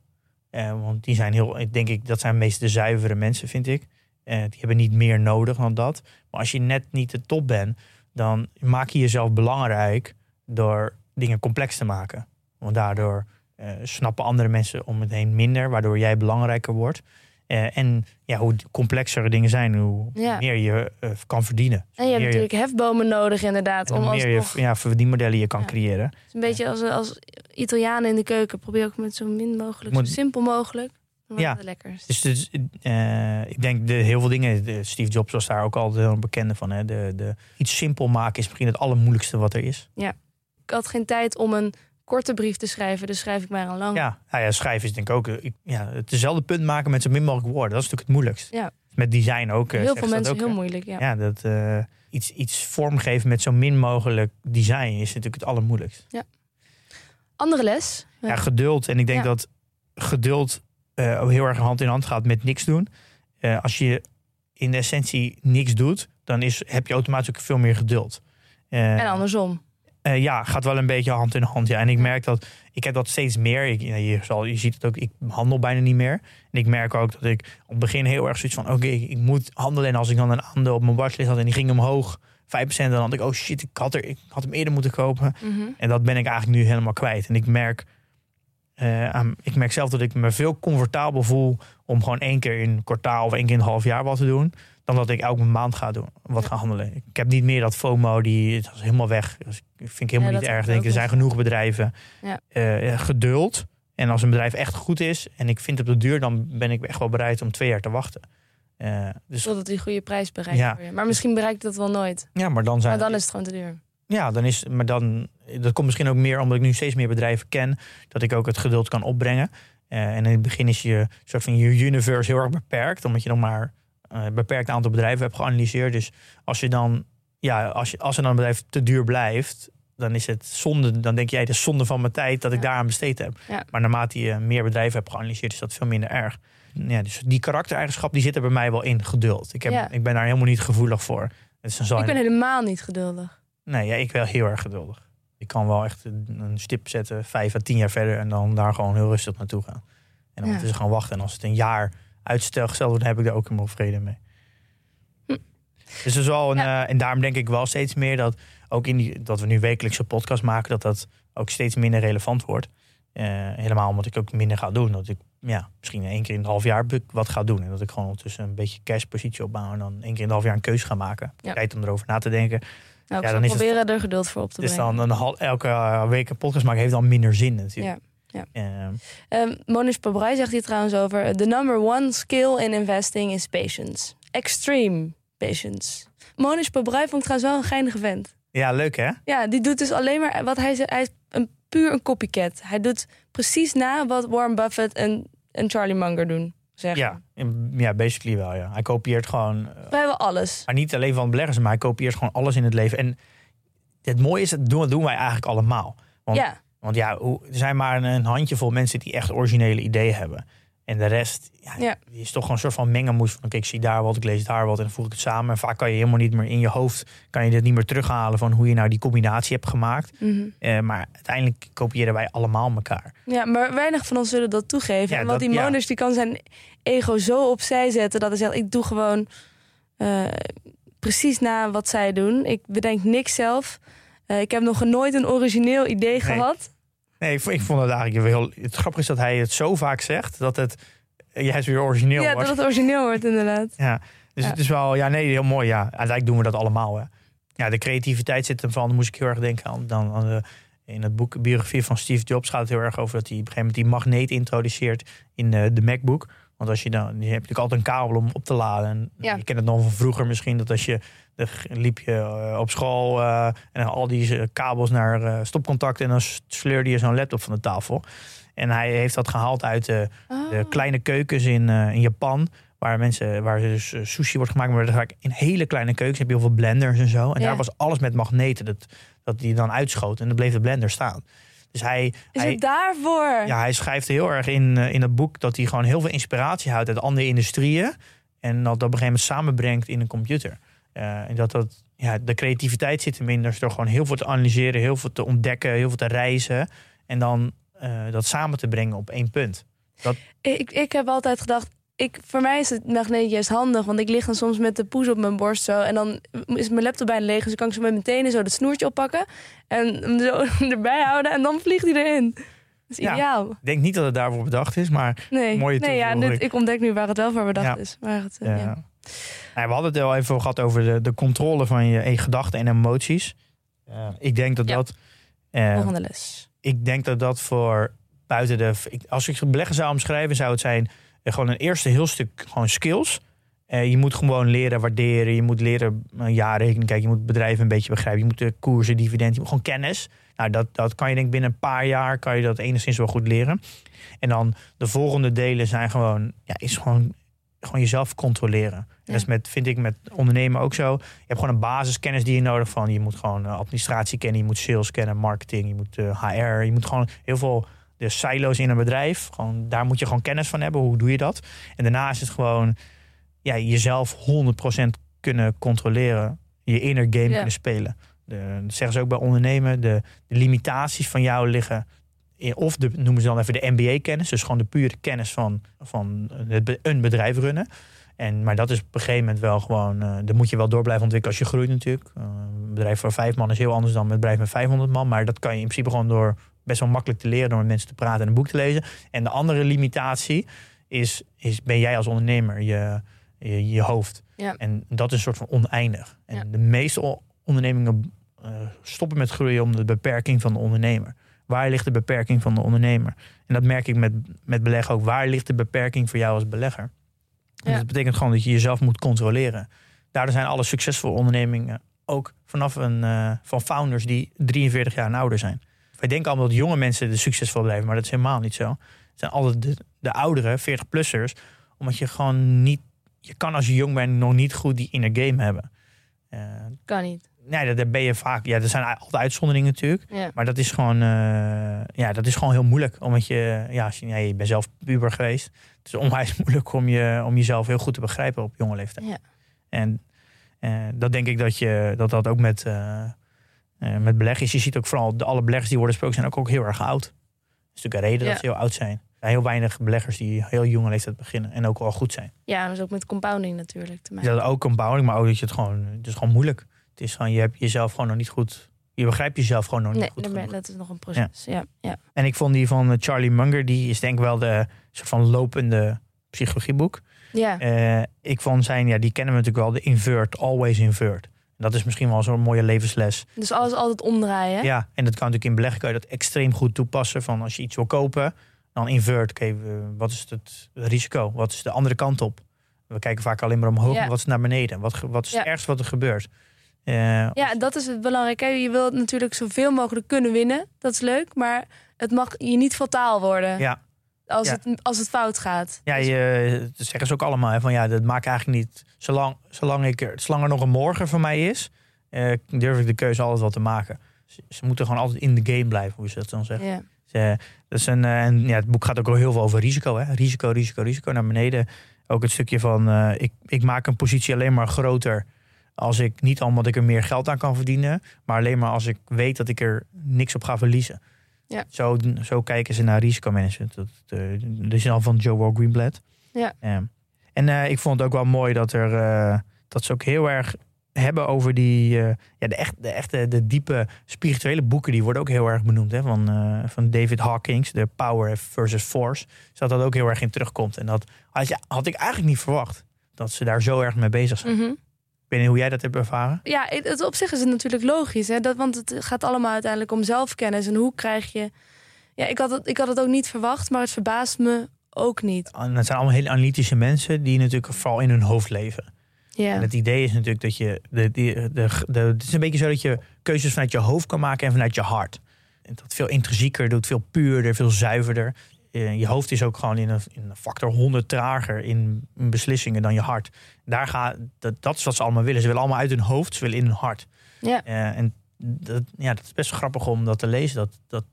Eh, want die zijn heel, denk ik, dat zijn meest de zuivere mensen, vind ik. Eh, die hebben niet meer nodig dan dat. Maar als je net niet de top bent, dan maak je jezelf belangrijk door dingen complex te maken. Want daardoor eh, snappen andere mensen om het heen minder, waardoor jij belangrijker wordt. Eh, en ja, hoe complexere dingen zijn, hoe Ja. meer je eh, kan verdienen. En je hebt natuurlijk hefbomen nodig, inderdaad. Om hoe meer je ja, verdienmodellen je kan Ja. creëren. Het is een beetje als, als Italianen in de keuken. Probeer ook met zo min mogelijk, Moet- zo simpel mogelijk. Maar Ja. het lekkers. Dus, ik denk de, heel veel dingen. De, Steve Jobs was daar ook altijd heel bekende van. Hè. De, de, iets simpel maken is misschien het allermoeilijkste wat er is. Ik had geen tijd om een korte brief te schrijven, dus schrijf ik maar een lang. Ja, nou ja, schrijven is denk ik ook. eh, ik- ja, hetzelfde punt maken met zo min mogelijk woorden. Dat is natuurlijk het moeilijkst. Ja. Met design ook. eh, Heel veel mensen ook, heel moeilijk. Ja. Ja, dat eh, iets, iets vormgeven met zo min mogelijk design is natuurlijk het allermoeilijkst. Andere les. Ja, geduld. En ik denk Ja. dat geduld ook heel erg hand in hand gaat met niks doen. Als je in de essentie niks doet, dan is, heb je automatisch ook veel meer geduld. En andersom. Eh, ja, gaat wel een beetje hand in hand. Ja. En ik merk dat ik heb dat steeds meer. Ik, je, zal, je ziet het ook, ik handel bijna niet meer. En ik merk ook dat ik op het begin heel erg zoiets van: oké, ik, ik moet handelen. En als ik dan een aandeel op mijn watchlist had en die ging omhoog, 5%, dan had ik: oh shit, ik had, er, ik had hem eerder moeten kopen. Mhm. En dat ben ik eigenlijk nu helemaal kwijt. En ik merk, eh, aan- ik merk zelf dat ik me veel comfortabel voel om gewoon één keer in een kwartaal of één keer in een half jaar wat te doen. Dan dat ik elke maand ga doen, wat Ja. ga handelen. Ik heb niet meer dat FOMO, die dat is helemaal weg. Dus ik vind ik helemaal Ja, niet erg. denk, er zijn nog. genoeg bedrijven. Ja. Eh, geduld. En als een bedrijf echt goed is en ik vind het op de duur, dan ben ik echt wel bereid om twee jaar te wachten. Eh, dus Totdat die goede prijs bereikt Ja. Maar misschien bereikt het dat wel nooit. ja, maar dan zijn Maar dan is het gewoon te duur. Ja, dan is, maar dan, dat komt misschien ook meer omdat ik nu steeds meer bedrijven ken, dat ik ook het geduld kan opbrengen. Eh, en in het begin is je soort van je universe heel erg beperkt, omdat je dan maar een beperkt aantal bedrijven hebt geanalyseerd. Dus als je dan, ja, als, je, als er dan een bedrijf te duur blijft, dan is het zonde. Dan denk jij, de zonde van mijn tijd dat ik Ja. daaraan besteed heb. Ja. Maar naarmate je meer bedrijven hebt geanalyseerd, is dat veel minder erg. Ja, dus die karaktereigenschap die zit er bij mij wel in, geduld. Ik, heb, Ja. ik ben daar helemaal niet gevoelig voor. Dus dan Ik ben helemaal niet geduldig. Nee, ja, ik wel heel erg geduldig. Ik kan wel echt een stip zetten, vijf à tien jaar verder... en dan daar gewoon heel rustig naartoe gaan. En dan Ja. is gewoon wachten. En als het een jaar uitstel gesteld wordt, dan heb ik daar ook helemaal vrede mee. Hm. Dus dat is wel een, Ja. eh, en daarom denk ik wel steeds meer dat... ook in die, dat we nu wekelijkse podcast maken... dat dat ook steeds minder relevant wordt. Eh, helemaal omdat ik ook minder ga doen. Dat ik ja, misschien één keer in het half jaar wat ga doen. En dat ik gewoon ondertussen een beetje cashpositie opbouw... en dan één keer in het half jaar een keuze ga maken. Ja. Tijd om erover na te denken. Nou, ik Ja, dan is het- proberen er geduld voor op te Dus brengen. dan een elke eh, week een podcast maken heeft dan minder zin natuurlijk. Ja, Um, Monish Pabrai zegt hier trouwens over... The number one skill in investing is patience. Extreme patience. Monish Pabrai vond ik trouwens wel een geinige vent. ja, leuk hè? Ja, die doet dus alleen maar wat hij zegt. Hij is een, puur een copycat. Hij doet precies na wat Warren Buffett en, en Charlie Munger doen. Zeggen. Ja, ja, basically wel ja. Hij kopieert gewoon, eh, Vrijwel alles. maar niet alleen van beleggers, maar hij kopieert gewoon alles in het leven. En het mooie is, dat doen, doen wij eigenlijk allemaal. Want, Ja, want ja, er zijn maar een, handjevol mensen die echt originele ideeën hebben. En de rest, ja, Ja. die is toch gewoon een soort van mengelmoes van, oké, ik zie daar wat, ik lees daar wat en dan voeg ik het samen. En vaak kan je helemaal niet meer in je hoofd, kan je dit niet meer terughalen van hoe je nou die combinatie hebt gemaakt. mhm. Eh, maar uiteindelijk kopiëren wij allemaal elkaar. ja, maar weinig van ons zullen dat toegeven. Ja, En Want dat- die. Monish die kan zijn ego zo opzij zetten... dat hij zegt, ik doe gewoon eh, precies na wat zij doen. Ik bedenk niks zelf. Eh, ik heb nog nooit een origineel idee gehad. Nee, ik, vond- ik vond het eigenlijk heel... Het grappige is dat hij het zo vaak zegt dat het eh, juist weer origineel Ja, wordt. dat het origineel wordt inderdaad. Ja, dus Ja. het is wel... Ja, nee, heel mooi. Ja, uiteindelijk doen we dat allemaal. Hè. Ja, de creativiteit zit hem van... Dan moest ik heel erg denken aan... Dan, aan de, in het boek biografie van Steve Jobs gaat het heel erg over... dat hij op een gegeven moment die magneet introduceert in de, de MacBook. Want als je dan... Je hebt natuurlijk altijd een kabel om op te laden. En Ja. Je kent het nog van vroeger misschien... dat als je... Dan liep je eh, op school eh, en al die eh, kabels naar eh, stopcontact... en dan sleurde je zo'n laptop van de tafel. En hij heeft dat gehaald uit de, Oh. de kleine keukens in, in Japan. Waar mensen, waar dus sushi wordt gemaakt, maar vaak in hele kleine keukens heb je heel veel blenders en zo. En Ja. daar was alles met magneten dat, dat die dan uitschoot en dan bleef de blender staan. Dus hij, Is hij, het daarvoor? ja, hij schrijft heel erg in, in het boek dat hij gewoon heel veel inspiratie houdt uit andere industrieën. En dat op een gegeven moment samenbrengt in een computer. Eh, en dat dat, ja, de creativiteit zit hem in dus door gewoon heel veel te analyseren, heel veel te ontdekken, heel veel te reizen. En dan eh, dat samen te brengen op één punt. Ik, ik heb altijd gedacht, ik, voor mij is het magneet juist handig. Want ik lig dan soms met de poes op mijn borst zo. En dan is mijn laptop bijna leeg. Dus kan ik zo met mijn tenen zo dat snoertje oppakken. En hem zo erbij houden. En dan vliegt hij erin. Dat is Ja. ideaal. Ik denk niet dat het daarvoor bedacht is, maar Nee, Mooie nee ja, dit, ik ontdek nu waar het wel voor bedacht Ja. is. Waar het, eh, Ja. Nou, we hadden het al even gehad over de, de controle van je gedachten en emoties. Eh, ik denk dat Ja. dat. eh, Volgende les. ik denk dat dat voor buiten de. Als ik het beleggen zou omschrijven, zou het zijn eh, gewoon een eerste heel stuk gewoon skills. Je moet gewoon leren waarderen. Je moet leren uh, jaarrekening kijken. Je moet bedrijven een beetje begrijpen. Je moet de koersen, dividend. Je moet gewoon kennis. Nou, dat, dat kan je denk ik binnen een paar jaar kan je dat enigszins wel goed leren. En dan de volgende delen zijn gewoon, ja, is gewoon, gewoon jezelf controleren. Dat is met, vind ik, met ondernemen ook zo. Je hebt gewoon een basiskennis die je nodig van. Je moet gewoon eh, administratie kennen, je moet sales kennen, marketing, je moet eh, HR. Je moet gewoon heel veel de silo's in een bedrijf. Gewoon, daar moet je gewoon kennis van hebben. Hoe doe je dat? En daarna is het gewoon ja, jezelf 100% kunnen controleren. Je inner game Ja. kunnen spelen. De, dat zeggen ze ook bij ondernemen. De, de limitaties van jou liggen. In, of de, noemen ze dan even de MBA-kennis. Dus gewoon de pure kennis van, van het een bedrijf runnen. En, maar dat is op een gegeven moment wel gewoon. daar moet je wel door blijven ontwikkelen als je groeit, natuurlijk. Eh, een bedrijf voor vijf man is heel anders dan een bedrijf met 500 man. Maar dat kan je in principe gewoon door best wel makkelijk te leren. door met mensen te praten en een boek te lezen. En de andere limitatie is, is ben jij als ondernemer je, je, je hoofd. Ja. En dat is een soort van oneindig. En Ja. de meeste ondernemingen eh, stoppen met groeien om de beperking van de ondernemer. Waar ligt de beperking van de ondernemer? En dat merk ik met, met beleggen ook. Waar ligt de beperking voor jou als belegger? En Ja. Dat betekent gewoon dat je jezelf moet controleren. Daardoor zijn alle succesvolle ondernemingen ook vanaf een, eh, van founders die 43 jaar en ouder zijn. Wij denken allemaal dat jonge mensen de succesvol blijven, maar dat is helemaal niet zo. Het zijn altijd de, de oudere, 40-plussers, omdat je gewoon niet, je kan als je jong bent nog niet goed die inner game hebben. Eh, Kan niet. Nee, daar ben je vaak. Ja, er zijn altijd uitzonderingen natuurlijk. Ja. Maar dat is gewoon, eh, ja, dat is gewoon heel moeilijk. Omdat je, ja, als je, ja, je bent zelf puber geweest. Het is onwijs moeilijk om, je, om jezelf heel goed te begrijpen op jonge leeftijd. Ja. En eh, dat denk ik dat je, dat, dat ook met, eh, met beleggers. Je ziet ook vooral de alle beleggers die worden gesproken zijn ook, ook heel erg oud. Dat is natuurlijk een reden dat ze heel oud zijn. Er zijn heel weinig beleggers die heel jonge leeftijd beginnen en ook wel goed zijn. ja, dat is ook met compounding natuurlijk te maken. Dat ook compounding, maar ook dat je het gewoon, het is gewoon moeilijk. Het is gewoon, je hebt jezelf gewoon nog niet goed, je begrijpt jezelf gewoon nog niet Nee, goed genoeg. dat is nog een proces. Ja. Ja. En ik vond die van eh, Charlie Munger, die is denk ik wel de soort van lopende psychologieboek. Ja. Eh, ik vond zijn, ja, die kennen we natuurlijk wel, de invert, always invert. Dat is misschien wel zo'n mooie levensles. Dus alles altijd omdraaien. Ja, en dat kan natuurlijk in beleggen kan je dat extreem goed toepassen. Van als je iets wil kopen, dan invert. Oké, wat is het risico? Wat is de andere kant op? We kijken vaak alleen maar omhoog, Ja. maar wat is naar beneden? Wat, wat is Ja. het ergste wat er gebeurt? Eh, Ja, dat is het belangrijke. Je wilt natuurlijk zoveel mogelijk kunnen winnen. Dat is leuk, maar het mag je niet fataal worden ja, als, ja. het, als het fout gaat. Ja, Dus- je, dat zeggen ze ook allemaal. Hè, van ja, dat maakt eigenlijk niet. Zolang, zolang, ik er, zolang er nog een morgen voor mij is, eh, durf ik de keuze altijd wel te maken. Ze, ze moeten gewoon altijd in de game blijven, hoe ze dat dan zeggen. ja. Ze- dat is een, eh, en ja, het boek gaat ook al heel veel over risico. Hè? Risico, risico, risico naar beneden. Ook het stukje van ik, ik maak een positie alleen maar groter als ik niet omdat ik er meer geld aan kan verdienen, maar alleen maar als ik weet dat ik er niks op ga verliezen. Ja. Zo, zo kijken ze naar risicomanagement. Dat, eh, dat is dan van Joe Wall Greenblatt. Ja. En eh, ik vond het ook wel mooi dat, er, eh, dat ze ook heel erg hebben over die, ja, de, echt, de echte, de diepe spirituele boeken. Die worden ook heel erg benoemd. Hè, van, van David Hawkins, de Power versus Force. Dus dat dat ook heel erg in terugkomt. En dat had, je, had ik eigenlijk niet verwacht. Dat ze daar zo erg mee bezig zijn. Mhm. Ik weet niet hoe jij dat hebt ervaren. Ja, het, op zich is het natuurlijk logisch. Hè? Dat, want het gaat allemaal uiteindelijk om zelfkennis. En hoe krijg je... Ja, ik had, het, ik had het ook niet verwacht, maar het verbaast me ook niet. En het zijn allemaal hele analytische mensen die natuurlijk vooral in hun hoofd leven. Ja, En het idee is natuurlijk dat je. De, de, de, de- het is een beetje zo dat je keuzes vanuit je hoofd kan maken en vanuit je hart. En dat veel intrinsieker doet, veel puurder, veel zuiverder. Je hoofd is ook gewoon in een, in een factor 100 trager in beslissingen dan je hart. Daar gaat, dat, dat is wat ze allemaal willen. Ze willen allemaal uit hun hoofd, ze willen in hun hart. ja. Eh, en dat, ja, dat is best grappig om dat te lezen. Dat, dat,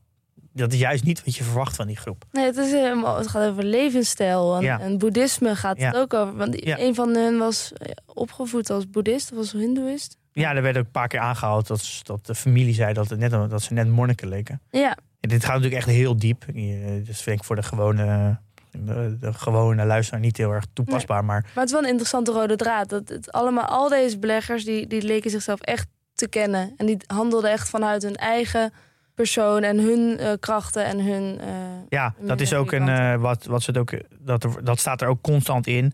dat is juist niet wat je verwacht van die groep. Nee, het, is, helemaal- het gaat over levensstijl. En, Ja. en boeddhisme gaat Ja. het ook over. Want Ja. een van hen was eh, opgevoed als boeddhist of als hindoeïst. Ja, er werd ook een paar keer aangehaald dat, dat de familie zei dat, het net, dat ze net monniken leken. Ja, En dit gaat natuurlijk echt heel diep. Dus vind ik voor de gewone, de, de gewone luisteraar niet heel erg toepasbaar. Maar maar het is wel een interessante rode draad. Dat het allemaal, al deze beleggers, die, die leken zichzelf echt te kennen. En die handelden echt vanuit hun eigen persoon en hun eh, krachten en hun... eh, ja, dat is ook een, eh, wat, wat ze het ook, dat, er- dat staat er ook constant in.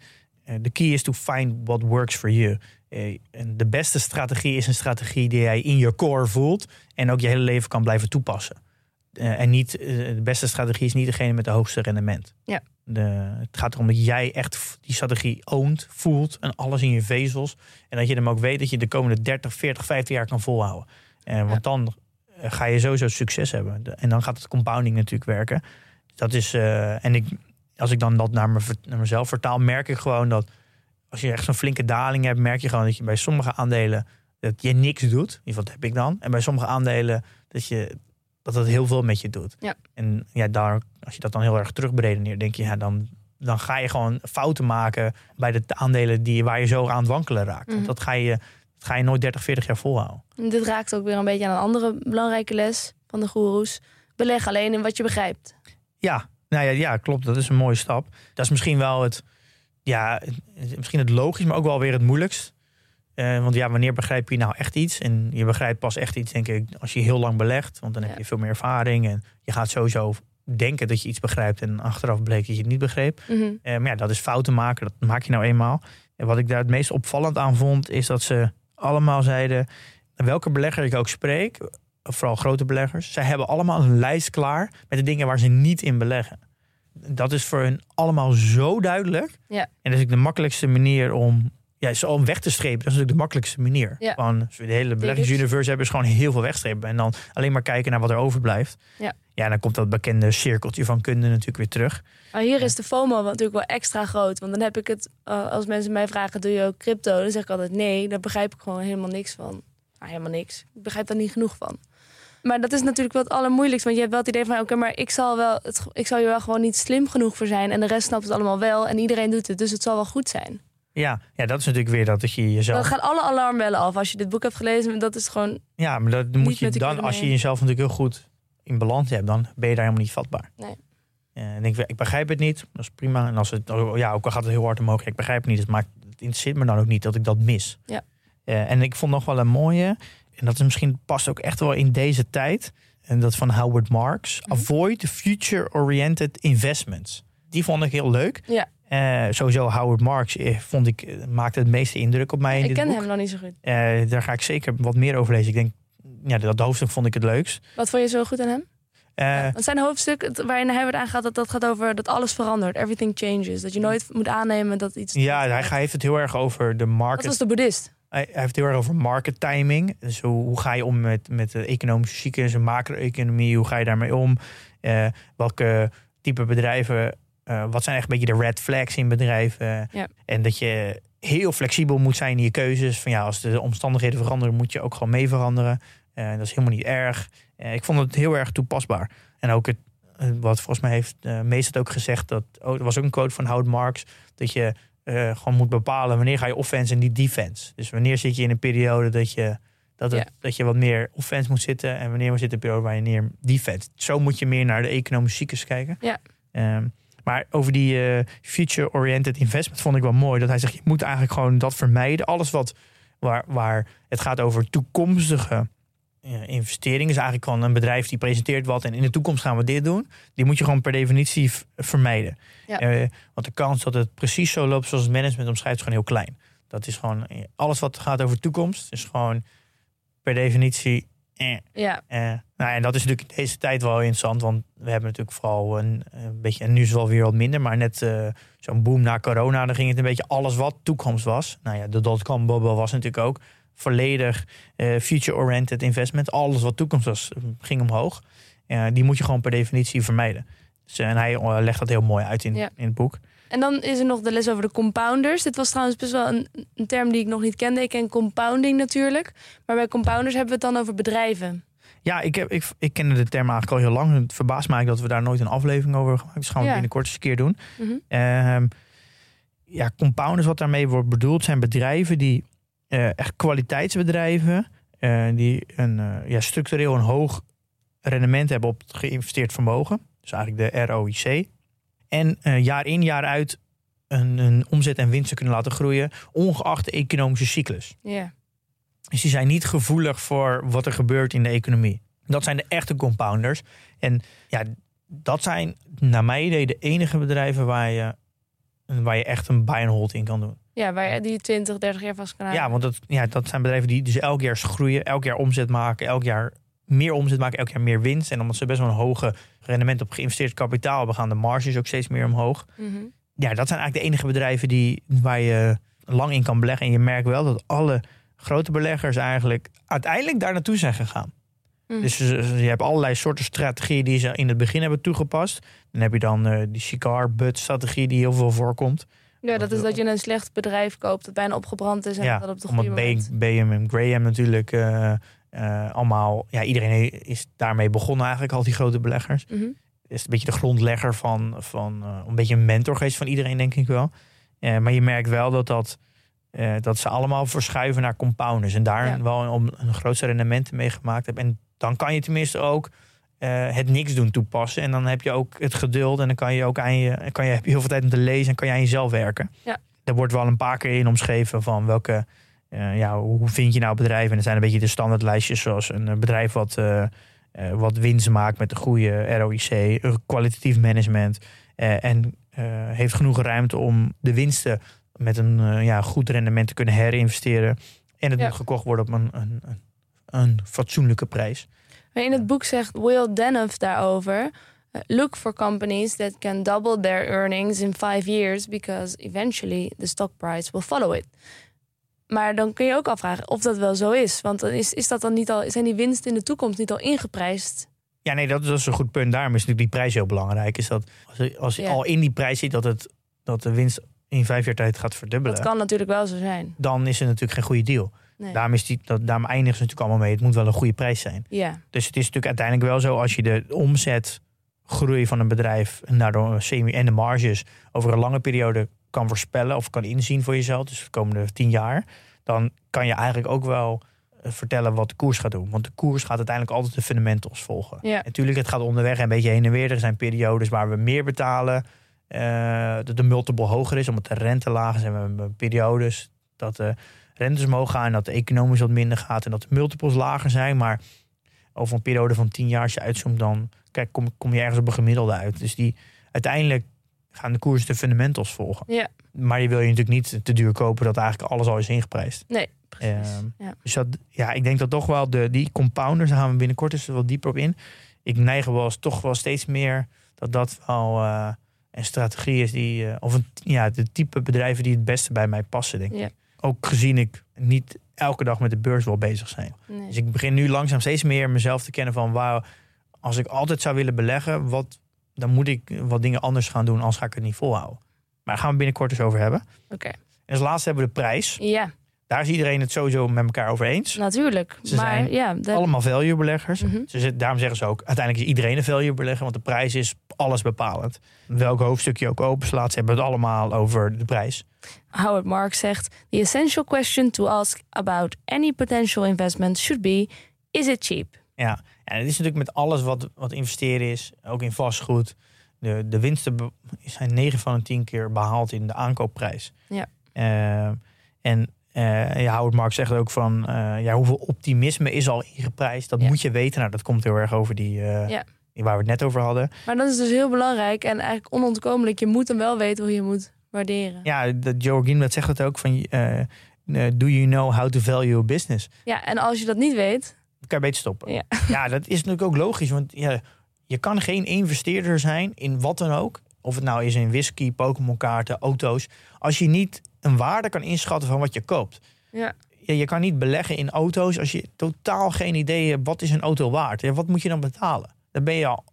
De key is to find what works for you. En de beste strategie is een strategie die jij in je core voelt en ook je hele leven kan blijven toepassen. En niet, de beste strategie is niet degene met de hoogste rendement. Ja. De, het gaat erom dat jij echt die strategie oont, voelt en alles in je vezels. En dat je hem ook weet dat je de komende 30, 40, 50 jaar kan volhouden. En want dan eh, ga je sowieso succes hebben. En dan gaat het compounding natuurlijk werken. Dat is, eh, en ik, als ik dan dat naar, me, naar mezelf vertaal, merk ik gewoon dat als je echt zo'n flinke daling hebt, merk je gewoon dat je bij sommige aandelen dat je niks doet. In ieder geval dat heb ik dan. En bij sommige aandelen dat je dat het heel veel met je doet. Ja. En ja, daar, als je dat dan heel erg terugberedeneert, denk je, ja, dan, dan ga je gewoon fouten maken bij de aandelen die, waar je zo aan het wankelen raakt. Mhm. Want dat ga, je, dat ga je nooit 30, 40 jaar volhouden. En Dit raakt ook weer een beetje aan een andere belangrijke les van de goeroes. Beleg alleen in wat je begrijpt. Ja, nou ja, ja, klopt. Dat is een mooie stap. Dat is misschien wel het, ja, misschien het logisch, maar ook wel weer het moeilijkst. Eh, want ja, wanneer begrijp je nou echt iets? En je begrijpt pas echt iets, denk ik, als je heel lang belegt. Want dan heb je veel meer ervaring. En je gaat sowieso denken dat je iets begrijpt. En achteraf bleek dat je het niet begreep. Mhm. Eh, maar ja, dat is fouten maken. Dat maak je nou eenmaal. En wat ik daar het meest opvallend aan vond, is dat ze allemaal zeiden... welke belegger ik ook spreek, vooral grote beleggers... zij hebben allemaal een lijst klaar met de dingen waar ze niet in beleggen. Dat is voor hun allemaal zo duidelijk. Ja. En dat is ook de makkelijkste manier om... Ja, zo om weg te strepen, dat is natuurlijk de makkelijkste manier. Ja. Van, de hele beleggingsuniverse hebben, is gewoon heel veel wegstrepen. En dan alleen maar kijken naar wat er overblijft. Ja. ja, dan komt dat bekende cirkeltje van kunde natuurlijk weer terug. Maar hier is de FOMO natuurlijk wel extra groot. Want dan heb ik het, eh, als mensen mij vragen, doe je ook crypto? Dan zeg ik altijd nee, daar begrijp ik gewoon helemaal niks van. Nou, helemaal niks. Ik begrijp daar niet genoeg van. Maar dat is natuurlijk wel het allermoeilijkste. Want je hebt wel het idee van, oké, maar ik zal, wel het, ik zal je wel gewoon niet slim genoeg voor zijn. En de rest snapt het allemaal wel. En iedereen doet het, dus het zal wel goed zijn. Ja, ja dat is natuurlijk weer dat, dat je jezelf... Dan gaan alle alarmbellen af als je dit boek hebt gelezen. Dat is gewoon... Ja, maar dat moet je dan, als je jezelf natuurlijk heel goed in balans hebt, dan ben je daar helemaal niet vatbaar. Nee. En ik, ik begrijp het niet, dat is prima. En als het, oh, ja, ook al gaat het heel hard omhoog, ik begrijp het niet. Het, maakt, het interesseert me dan ook niet dat ik dat mis. Ja. Eh, en ik vond nog wel een mooie, en dat is misschien past ook echt wel in deze tijd. En dat van Howard Marks. Mhm. Avoid future-oriented investments. Die vond ik heel leuk. Ja. Eh, sowieso Howard Marks eh, vond ik, eh, maakte het meeste indruk op mij in Ik ken boek. hem nog niet zo goed. Daar ga ik zeker wat meer over lezen. Ik denk, ja, dat hoofdstuk vond ik het leukst. Wat vond je zo goed aan hem? Ja, want zijn hoofdstuk waarin hij wordt aangaat, dat, dat gaat over dat alles verandert. Everything changes. Dat je nooit moet aannemen dat iets... ja, hij, heeft het heel erg over de Dat market. was de boeddhist. Hij hij heeft het heel erg over market timing. Dus hoe, hoe ga je om met, met de economische cyclus en macro-economie? Hoe ga je daarmee om? Welke type bedrijven? Eh, wat zijn echt een beetje de red flags in bedrijven? Ja. En dat je heel flexibel moet zijn in je keuzes. Van ja, als de omstandigheden veranderen, moet je ook gewoon mee veranderen. Eh, dat is helemaal niet erg. Eh, ik vond het heel erg toepasbaar. En ook het, wat volgens mij heeft uh, meestal ook gezegd, dat oh, er was ook een quote van Howard Marks, dat je gewoon moet bepalen wanneer ga je offense en niet defense. Dus wanneer zit je in een periode dat je, dat het, dat je wat meer offense moet zitten en wanneer zit een periode waar je meer defense. Zo moet je meer naar de economische cyclus kijken. Ja. Ehm, maar over die eh, future-oriented investment vond ik wel mooi. Dat hij zegt, je moet eigenlijk gewoon dat vermijden. Alles wat waar, waar het gaat over toekomstige investeringen. Is eigenlijk gewoon een bedrijf die presenteert wat. En in de toekomst gaan we dit doen. Die moet je gewoon per definitie vermijden. Ja. Eh, want de kans dat het precies zo loopt zoals het management omschrijft, is gewoon heel klein. Dat is gewoon eh, alles wat gaat over toekomst. Is gewoon per definitie. Eh, Ja, eh, nou, en dat is natuurlijk deze tijd wel interessant, want we hebben natuurlijk vooral een, een beetje, en nu is het wel weer wat minder, maar net eh, zo'n boom na corona, dan ging het een beetje alles wat toekomst was. Nou ja, de dotcom bubble was natuurlijk ook volledig eh, future-oriented investment. Alles wat toekomst was, eh, ging omhoog. Die moet je gewoon per definitie vermijden. Dus, en hij legt dat heel mooi uit in, Ja. in het boek. En dan is er nog de les over de compounders. Dit was trouwens best wel een, een term die ik nog niet kende. Ik ken compounding natuurlijk. Maar bij compounders hebben we het dan over bedrijven. Ja, ik, heb, ik, ik kende de term eigenlijk al heel lang. Het verbaast eigenlijk dat we daar nooit een aflevering over hebben gemaakt. Dus gaan we Ja. binnenkort eens een keer doen. Mhm. Ehm, ja, compounders, wat daarmee wordt bedoeld, zijn bedrijven die eh, echt kwaliteitsbedrijven, eh, die een, eh, ja, structureel een hoog rendement hebben op het geïnvesteerd vermogen. Dus eigenlijk de ROIC. En jaar in, jaar uit een, een omzet en winsten kunnen laten groeien, ongeacht de economische cyclus. Ja. Dus die zijn niet gevoelig voor wat er gebeurt in de economie. Dat zijn de echte compounders. En ja, dat zijn naar mijn idee de enige bedrijven waar je, waar je echt een buy and hold in kan doen. ja, waar je die 20, 30 jaar vast kan houden. Ja, want dat, ja, dat zijn bedrijven die dus elk jaar groeien, elk jaar omzet maken, elk jaar meer omzet maken, elk jaar meer winst. En omdat ze best wel een hoge rendement op geïnvesteerd kapitaal hebben, gaan de marges ook steeds meer omhoog. Mhm. Ja, dat zijn eigenlijk de enige bedrijven die, waar je lang in kan beleggen. En je merkt wel dat alle grote beleggers eigenlijk uiteindelijk daar naartoe zijn gegaan. Mhm. Dus je hebt allerlei soorten strategieën die ze in het begin hebben toegepast. Dan heb je dan eh, die cigar butt strategie die heel veel voorkomt. Ja, dat is dat je een slecht bedrijf koopt dat bijna opgebrand is en ja, dat op de goede omdat moment. B- BM en Graham natuurlijk eh, eh, allemaal... Ja, iedereen is daarmee begonnen eigenlijk, al die grote beleggers. Mhm. is een beetje de grondlegger van, van een beetje een mentor geweest van iedereen, denk ik wel. Maar je merkt wel dat, dat, eh, dat ze allemaal verschuiven naar compounders. En daar Ja. wel een, een grootste rendement mee gemaakt hebben. En dan kan je tenminste ook eh, het niks doen toepassen. En dan heb je ook het geduld. En dan kan je ook aan je, kan je, heb je heel veel tijd om te lezen. En kan je aan jezelf werken. Ja. Er wordt wel een paar keer in omschreven van welke. eh, ja, hoe vind je nou bedrijven? En dat zijn een beetje de standaardlijstjes zoals een bedrijf wat, wat winst maakt met een goede ROIC, kwalitatief management en heeft genoeg ruimte om de winsten met een eh, ja, goed rendement te kunnen herinvesteren. En het Ja. moet gekocht worden op een, een, een, een fatsoenlijke prijs. Maar in het boek zegt Will Denoff daarover... uh, Look for companies that can double their earnings in five years... because eventually the stock price will follow it. Maar dan kun je ook afvragen of dat wel zo is. Want dan is, is dat dan niet al, zijn die winsten in de toekomst niet al ingeprijsd? Ja, nee, dat, dat is een goed punt. Daarom is natuurlijk die prijs heel belangrijk. Is dat als je, als je Ja. al in die prijs ziet dat, het, dat de winst in vijf jaar tijd gaat verdubbelen, Dat kan natuurlijk wel zo zijn. dan is het natuurlijk geen goede deal. Nee. Daarom, is die, dat, daarom eindigen ze natuurlijk allemaal mee. Het moet wel een goede prijs zijn. Ja, Dus het is natuurlijk uiteindelijk wel zo als je de omzetgroei van een bedrijf en daardoor semi en de marges over een lange periode kan voorspellen of kan inzien voor jezelf, dus de komende tien jaar, dan kan je eigenlijk ook wel eh, vertellen wat de koers gaat doen. Want de koers gaat uiteindelijk altijd de fundamentals volgen. Ja. Natuurlijk, het gaat onderweg een beetje heen en weer. Er zijn periodes waar we meer betalen, dat de multiple hoger is, omdat de rente laag is. En we hebben periodes dat de rentes omhoog gaan en dat de economisch wat minder gaat en dat de multiples lager zijn. Maar over een periode van tien jaar, als je uitzoomt, dan kijk, kom, kom je ergens op een gemiddelde uit. Dus die, uiteindelijk gaan de koersen de fundamentals volgen. Ja. Maar die wil je natuurlijk niet te duur kopen dat eigenlijk alles al is ingeprijsd. nee, precies. Ehm, ja. Dus dat, ja, ik denk dat toch wel de, die compounders, daar gaan we binnenkort eens wat dieper op in. Ik neig wel eens, toch wel steeds meer dat dat wel eh, een strategie is die, eh, of een, ja, de type bedrijven die het beste bij mij passen, denk ik. Ook gezien ik niet elke dag met de beurs wil bezig zijn. Nee. Dus ik begin nu langzaam steeds meer mezelf te kennen van waar, als ik altijd zou willen beleggen, wat, dan moet ik wat dingen anders gaan doen, als ga ik het niet volhouden. Maar daar gaan we binnenkort eens over hebben. Oké. En als laatste hebben we de prijs. Ja, Daar is iedereen het sowieso met elkaar over eens. natuurlijk. Ze maar zijn ja, dat, Allemaal value beleggers. Mhm. Ze daarom zeggen ze ook, uiteindelijk is iedereen een value belegger, want de prijs is alles bepalend. Welk hoofdstuk je ook openslaat, ze hebben het allemaal over de prijs. Howard Marks zegt: The essential question to ask about any potential investment should be: Is it cheap? Ja, en het is natuurlijk met alles wat, wat investeren is, ook in vastgoed. De, de winsten zijn 9 van de 10 keer behaald in de aankoopprijs. Ja. Eh, en eh ja, Howard Marks zegt ook van, eh, ja, hoeveel optimisme is al ingeprijsd? Dat Ja. moet je weten. Nou, dat komt heel erg over die, eh, Ja. die waar we het net over hadden. Maar dat is dus heel belangrijk en eigenlijk onontkomelijk. Je moet hem wel weten hoe je moet waarderen. Ja, dat Joe Greenblatt zegt het ook van, do you know how to value a business? Ja, en als je dat niet weet, Dan kan je beter stoppen. Ja. ja, dat is natuurlijk ook logisch. Want ja, je kan geen investeerder zijn in wat dan ook. Of het nou is in whisky, Pokémon kaarten, auto's. Als je niet een waarde kan inschatten van wat je koopt. Ja. Ja, je kan niet beleggen in auto's als je totaal geen idee hebt wat is een auto waard. Ja, wat moet je dan betalen? Dan ben je al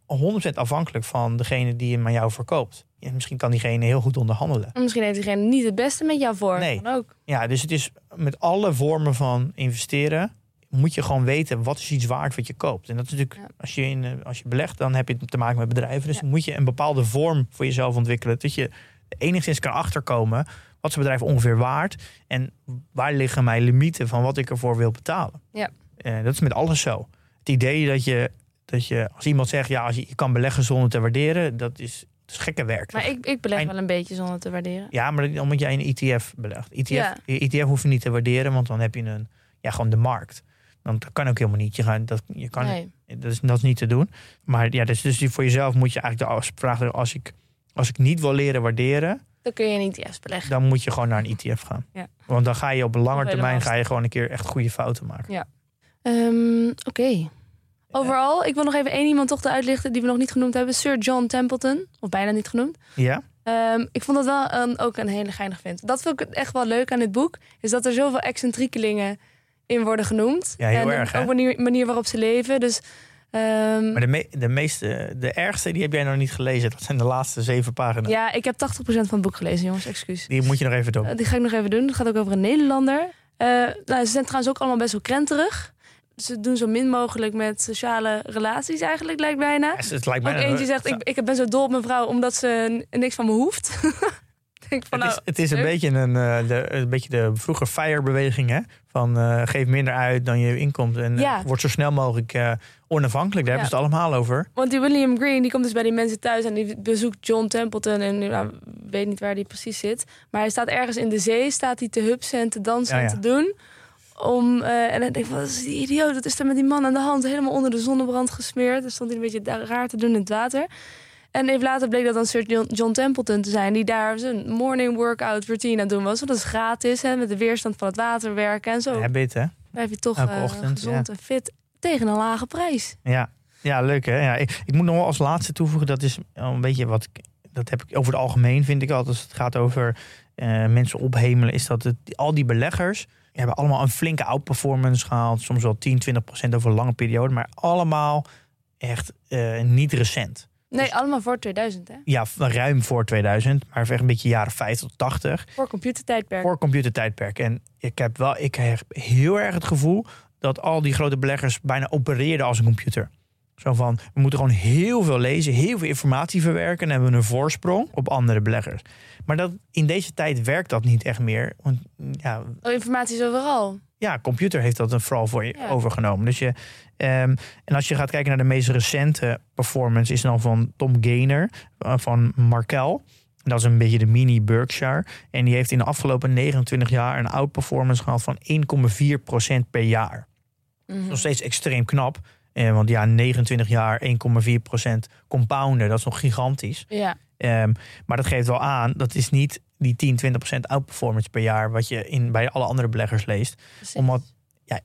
100% afhankelijk van degene die hem aan jou verkoopt. Ja, misschien kan diegene heel goed onderhandelen. misschien heeft diegene niet het beste met jou voor. Nee. Ook. Ja, dus het is met alle vormen van investeren moet je gewoon weten wat is iets waard wat je koopt. En dat is natuurlijk, Ja. als, je in, eh, als je belegt, dan heb je te maken met bedrijven. Dus Ja. dan moet je een bepaalde vorm voor jezelf ontwikkelen. Dat je enigszins kan achterkomen wat is een bedrijf ongeveer waard. En waar liggen mijn limieten van wat ik ervoor wil betalen. Ja. Eh, dat is met alles zo. Het idee dat je, dat je als iemand zegt, ja, als je, je kan beleggen zonder te waarderen, dat is, dat is gekke werk. Maar ik, ik beleg wel een beetje zonder te waarderen. Ja, maar moet jij een ETF belegt. ETF, Ja. ETF hoef je niet te waarderen, want dan heb je een, ja, gewoon de markt. Want dat kan ook helemaal niet. Je, gaat, dat, je kan, Nee. dat, is, dat is niet te doen. Maar ja, dus, dus voor jezelf moet je eigenlijk de vraag als ik, als ik niet wil leren waarderen, Dan kun je niet eerst beleggen. dan moet je gewoon naar een ETF gaan. Ja. Want dan ga je op een lange termijn ga je gewoon een keer echt goede fouten maken. Ehm, Oké. Overal, ik wil nog even één iemand toch uitlichten die we nog niet genoemd hebben. Sir John Templeton. Of bijna niet genoemd. Ja? Ehm, ik vond dat wel een, ook een hele geinig vent. Dat vind ik echt wel leuk aan dit boek. Is dat er zoveel excentriekelingen in worden genoemd. Ja, heel en erg, ook manier, manier waarop ze leven. Dus ehm, Maar de, me- de meeste, de ergste, die heb jij nog niet gelezen. Dat zijn de laatste zeven pagina's. ja, ik heb 80% van het boek gelezen, jongens. Excuus. Die moet je nog even doen. Eh, die ga ik nog even doen. Het gaat ook over een Nederlander. Eh, nou, ze zijn trouwens ook allemaal best wel krenterig. Ze doen zo min mogelijk met sociale relaties eigenlijk, lijkt bijna. Ja, het lijkt Ook mij eentje zegt, ik, ik ben zo dol op mijn vrouw omdat ze niks van me hoeft. Ik denk van, het, is, het is een beetje, een, eh, de, een beetje de vroeger FIRE-beweging. Hè? Van eh, geef minder uit dan je inkomt. En eh, Ja. word zo snel mogelijk onafhankelijk. Daar Ja. hebben ze het allemaal over. Want die William Green die komt dus bij die mensen thuis en die bezoekt John Templeton. En nou, weet niet waar die precies zit. Maar hij staat ergens in de zee, staat hij te hupsen en te dansen Ja, en te doen. Om, en dan denk ik, wat is die idioot? Wat is er met die man aan de hand? Helemaal onder de zonnebrand gesmeerd. Dan stond hij een beetje raar te doen in het water. En even later bleek dat dan Sir John, Templeton te zijn... die daar zijn morning workout routine aan doen was. Want dat is gratis, hè, met de weerstand van het water werken en zo. Habit, hè? Blijf je toch Elke eh, ochtend, gezond en fit tegen een lage prijs. Ja, ja leuk hè. Ja, ik, ik moet nog wel als laatste toevoegen, dat is een beetje wat ik, dat heb ik over het algemeen vind ik altijd als het gaat over eh, mensen ophemelen, is dat het, al die beleggers hebben allemaal een flinke outperformance gehaald, soms wel 10, 20 procent over een lange periode, maar allemaal echt eh, niet recent. Nee, allemaal voor 2000, hè? Ja, ruim voor 2000, maar echt een beetje jaren 50 tot 80. Voor computertijdperk. Voor computertijdperk. En ik heb wel, ik heb heel erg het gevoel dat al die grote beleggers bijna opereerden als een computer. Zo van, we moeten gewoon heel veel lezen, heel veel informatie verwerken en hebben we een voorsprong op andere beleggers. Maar dat, in deze tijd werkt dat niet echt meer. Want ja, Oh, informatie is overal. Ja, computer heeft dat vooral voor je Ja. overgenomen. Dus je, ehm, en als je gaat kijken naar de meest recente performance, is dan van Tom Gainer eh, van Markel. Dat is een beetje de mini Berkshire. En die heeft in de afgelopen 29 jaar een outperformance gehad van 1,4% per jaar. Mhm. Nog steeds extreem knap. Eh, want ja, 29 jaar 1,4% compounden, dat is nog gigantisch. Ja, Ehm, maar dat geeft wel aan, dat is niet die 10, 20% outperformance per jaar... wat je in, bij alle andere beleggers leest. precies. Omdat, ja,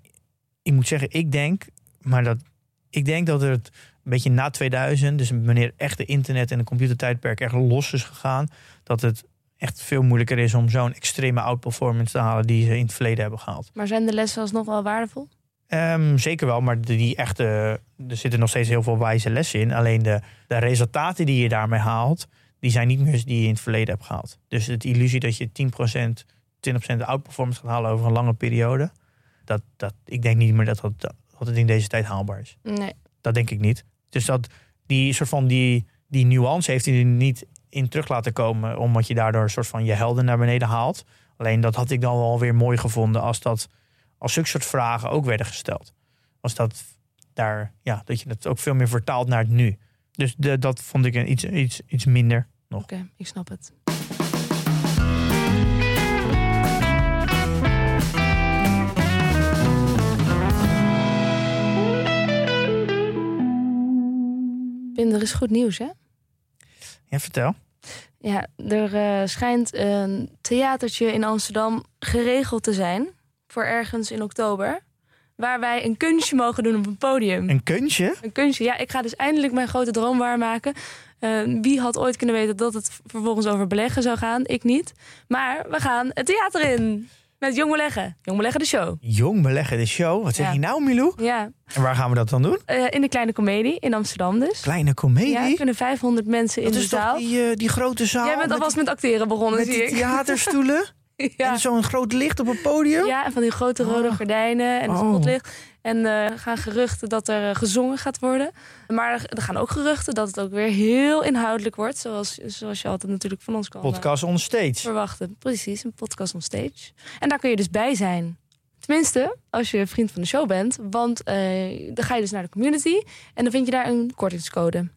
ik moet zeggen, ik denk, maar dat, ik denk dat het een beetje na 2000, dus wanneer echt de internet en de computertijdperk echt los is gegaan, dat het echt veel moeilijker is om zo'n extreme outperformance te halen die ze in het verleden hebben gehaald. Maar zijn de lessen alsnog wel waardevol? Ehm, zeker wel, maar die die echte, er zitten nog steeds heel veel wijze lessen in. Alleen de, de resultaten die je daarmee haalt, die zijn niet meer die je in het verleden hebt gehaald. Dus het illusie dat je 10%, 20% outperformance gaat halen over een lange periode, dat, dat, ik denk niet meer dat, dat, dat het in deze tijd haalbaar is. Nee. Dat denk ik niet. Dus dat die soort van die, die nuance heeft hij er niet in terug laten komen, omdat je daardoor een soort van je helden naar beneden haalt. Alleen dat had ik dan wel weer mooi gevonden als dat als zulke soort vragen ook werden gesteld. Als dat daar, ja, dat je het ook veel meer vertaalt naar het nu. Dus de, dat vond ik een iets, iets, iets minder. Oké, ik snap het. Pim, er is goed nieuws, hè? Ja, vertel. Ja, er eh, schijnt een theatertje in Amsterdam geregeld te zijn. Voor ergens in oktober. Waar wij een kunstje mogen doen op een podium. Een kunstje? Een kunstje. Ja, ik ga dus eindelijk mijn grote droom waarmaken. Eh, wie had ooit kunnen weten dat het vervolgens over beleggen zou gaan? Ik niet. Maar we gaan het theater in. Met Jong Beleggen. Jong Beleggen de show. Jong beleggen de show. Wat zeg Ja. je nou, Milou? Ja, En waar gaan we dat dan doen? eh, in de Kleine Comedie in Amsterdam dus. Kleine comedie? Ja, er kunnen 500 mensen in dat de is toch zaal. die, eh, die grote zaal? Jij bent met alvast met acteren begonnen, met zie die ik. theaterstoelen? ja. En zo'n groot licht op het podium? ja, en van die grote rode Oh. gordijnen en het Oh. spotlicht. En eh, er gaan geruchten dat er eh, gezongen gaat worden. Maar er, er gaan ook geruchten dat het ook weer heel inhoudelijk wordt. Zoals, zoals je altijd natuurlijk van ons kan eh, Podcast on stage. verwachten. Precies, een podcast on stage. En daar kun je dus bij zijn. Tenminste, als je vriend van de show bent. Want eh, dan ga je dus naar de community. En dan vind je daar een kortingscode.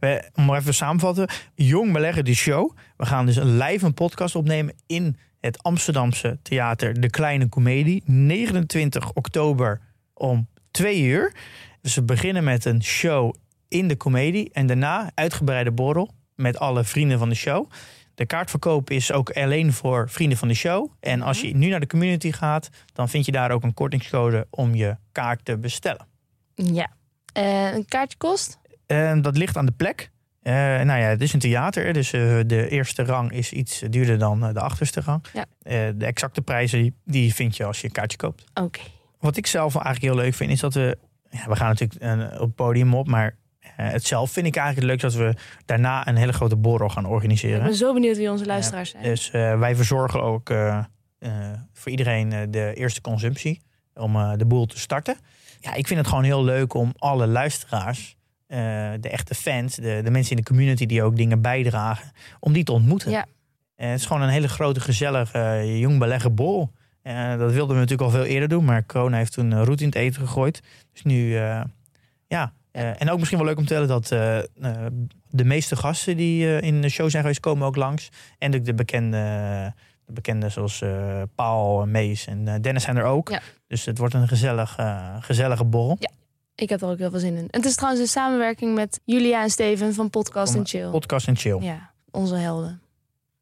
We, om maar even te samenvatten. Jong beleggen de show. We gaan dus een live een podcast opnemen in het Amsterdamse theater De Kleine Comedie. 29 oktober om 2 uur. Dus we beginnen met een show in de comedie. En daarna uitgebreide borrel met alle vrienden van de show. De kaartverkoop is ook alleen voor vrienden van de show. En als je nu naar de community gaat, dan vind je daar ook een kortingscode om je kaart te bestellen. Ja. Eh, een kaartje kost? En dat ligt aan de plek. Eh, nou ja, het is een theater, dus eh, de eerste rang is iets duurder dan eh, de achterste rang. Ja. De exacte prijzen die, vind je als je een kaartje koopt. Oké. Wat ik zelf eigenlijk heel leuk vind, is dat we... Ja, we gaan natuurlijk op het podium op, maar het zelf vind ik eigenlijk het leuk dat we daarna een hele grote borrel gaan Ik organiseren. ben zo benieuwd wie onze luisteraars zijn. Dus wij verzorgen ook voor iedereen de eerste consumptie om de boel te starten. Ja, ik vind het gewoon heel leuk om alle luisteraars, eh, de echte fans, de, de mensen in de community die ook dingen bijdragen, om die te ontmoeten. Ja. Eh, het is gewoon een hele grote, gezellige, eh, jong beleggen bol. Dat wilden we natuurlijk al veel eerder doen, maar corona heeft toen uh, roet in het eten gegooid. Dus nu, ja. En ook misschien wel leuk om te tellen dat de meeste gasten die in de show zijn geweest, komen ook langs. En de, de bekende, de bekende zoals eh, Paul, Mees en Dennis zijn er ook. Ja. Dus het wordt een gezellig, gezellige borrel. Ik heb er ook heel veel zin in. Het is trouwens een samenwerking met Julia en Steven van Podcast Van en Chill. Podcast en chill. Ja, onze helden.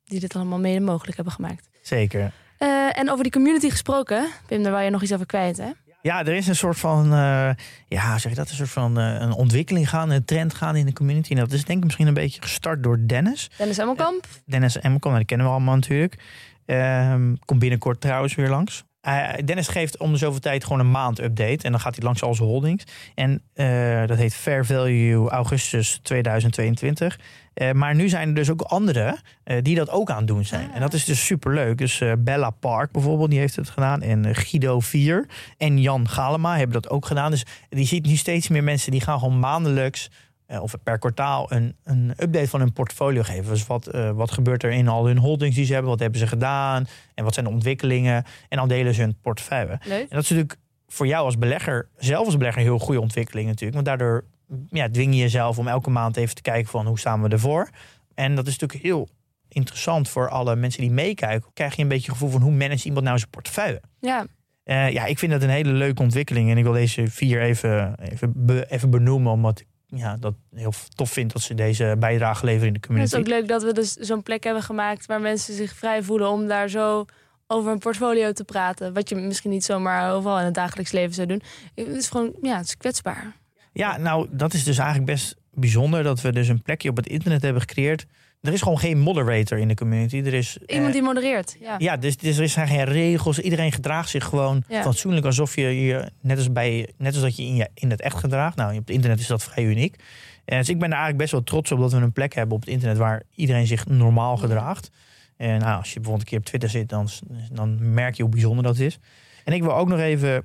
Die dit allemaal mede mogelijk hebben gemaakt. Zeker. Eh, en over die community gesproken, Pim, daar wou je nog iets over kwijt, hè? Ja, er is een soort van, eh, ja, zeg je dat, een soort van eh, een ontwikkeling gaan, een trend gaan in de community. En dat is denk ik misschien een beetje gestart door Dennis. Dennis Emmelkamp. Dennis Emmelkamp, die kennen we allemaal natuurlijk. Ehm, komt binnenkort trouwens weer langs. Hij- Dennis geeft om de zoveel tijd gewoon een maand update. En dan gaat hij langs al zijn holdings. En eh, dat heet Fair Value augustus 2022. Eh, maar nu zijn er dus ook anderen eh, die dat ook aan het doen zijn. Ah. En dat is dus superleuk. Dus eh, Bella Park bijvoorbeeld, die heeft het gedaan. En eh, Guido 4 en Jan Galema hebben dat ook gedaan. Dus die ziet nu steeds meer mensen die gaan gewoon maandelijks... eh, of per kwartaal een, een update van hun portfolio geven. Dus wat, eh, wat gebeurt er in al hun holdings die ze hebben? Wat hebben ze gedaan? En wat zijn de ontwikkelingen? En dan delen ze hun portefeuille. Leuk. En dat is natuurlijk voor jou als belegger, zelf als belegger, een heel goede ontwikkeling natuurlijk. Want daardoor ja, dwing je jezelf om elke maand even te kijken van hoe staan we ervoor. En dat is natuurlijk heel interessant voor alle mensen die meekijken. Krijg je een beetje het gevoel van hoe manage iemand nou zijn portefeuille. Ja, Eh, ja, ik vind dat een hele leuke ontwikkeling. En ik wil deze vier even, even, be- even benoemen. Omdat ik ja, dat heel tof vind dat ze deze bijdrage leveren in de het community. is ook leuk dat we dus zo'n plek hebben gemaakt waar mensen zich vrij voelen om daar zo over een portfolio te praten. Wat je misschien niet zomaar overal in het dagelijks leven zou doen. Het is gewoon, ja, het is kwetsbaar. Ja, nou, dat is dus eigenlijk best bijzonder dat we dus een plekje op het internet hebben gecreëerd. Er is gewoon geen moderator in de community. Er is, eh, Iemand die modereert. Ja. Ja, dus, dus er zijn geen regels. Iedereen gedraagt zich gewoon Ja. fatsoenlijk alsof je je net als bij net als dat je in, je in het echt gedraagt. Nou, op het internet is dat vrij uniek. En dus ik ben er eigenlijk best wel trots op dat we een plek hebben op het internet waar iedereen zich normaal gedraagt. En nou, als je bijvoorbeeld een keer op Twitter zit, dan, dan merk je hoe bijzonder dat is. En ik wil ook nog even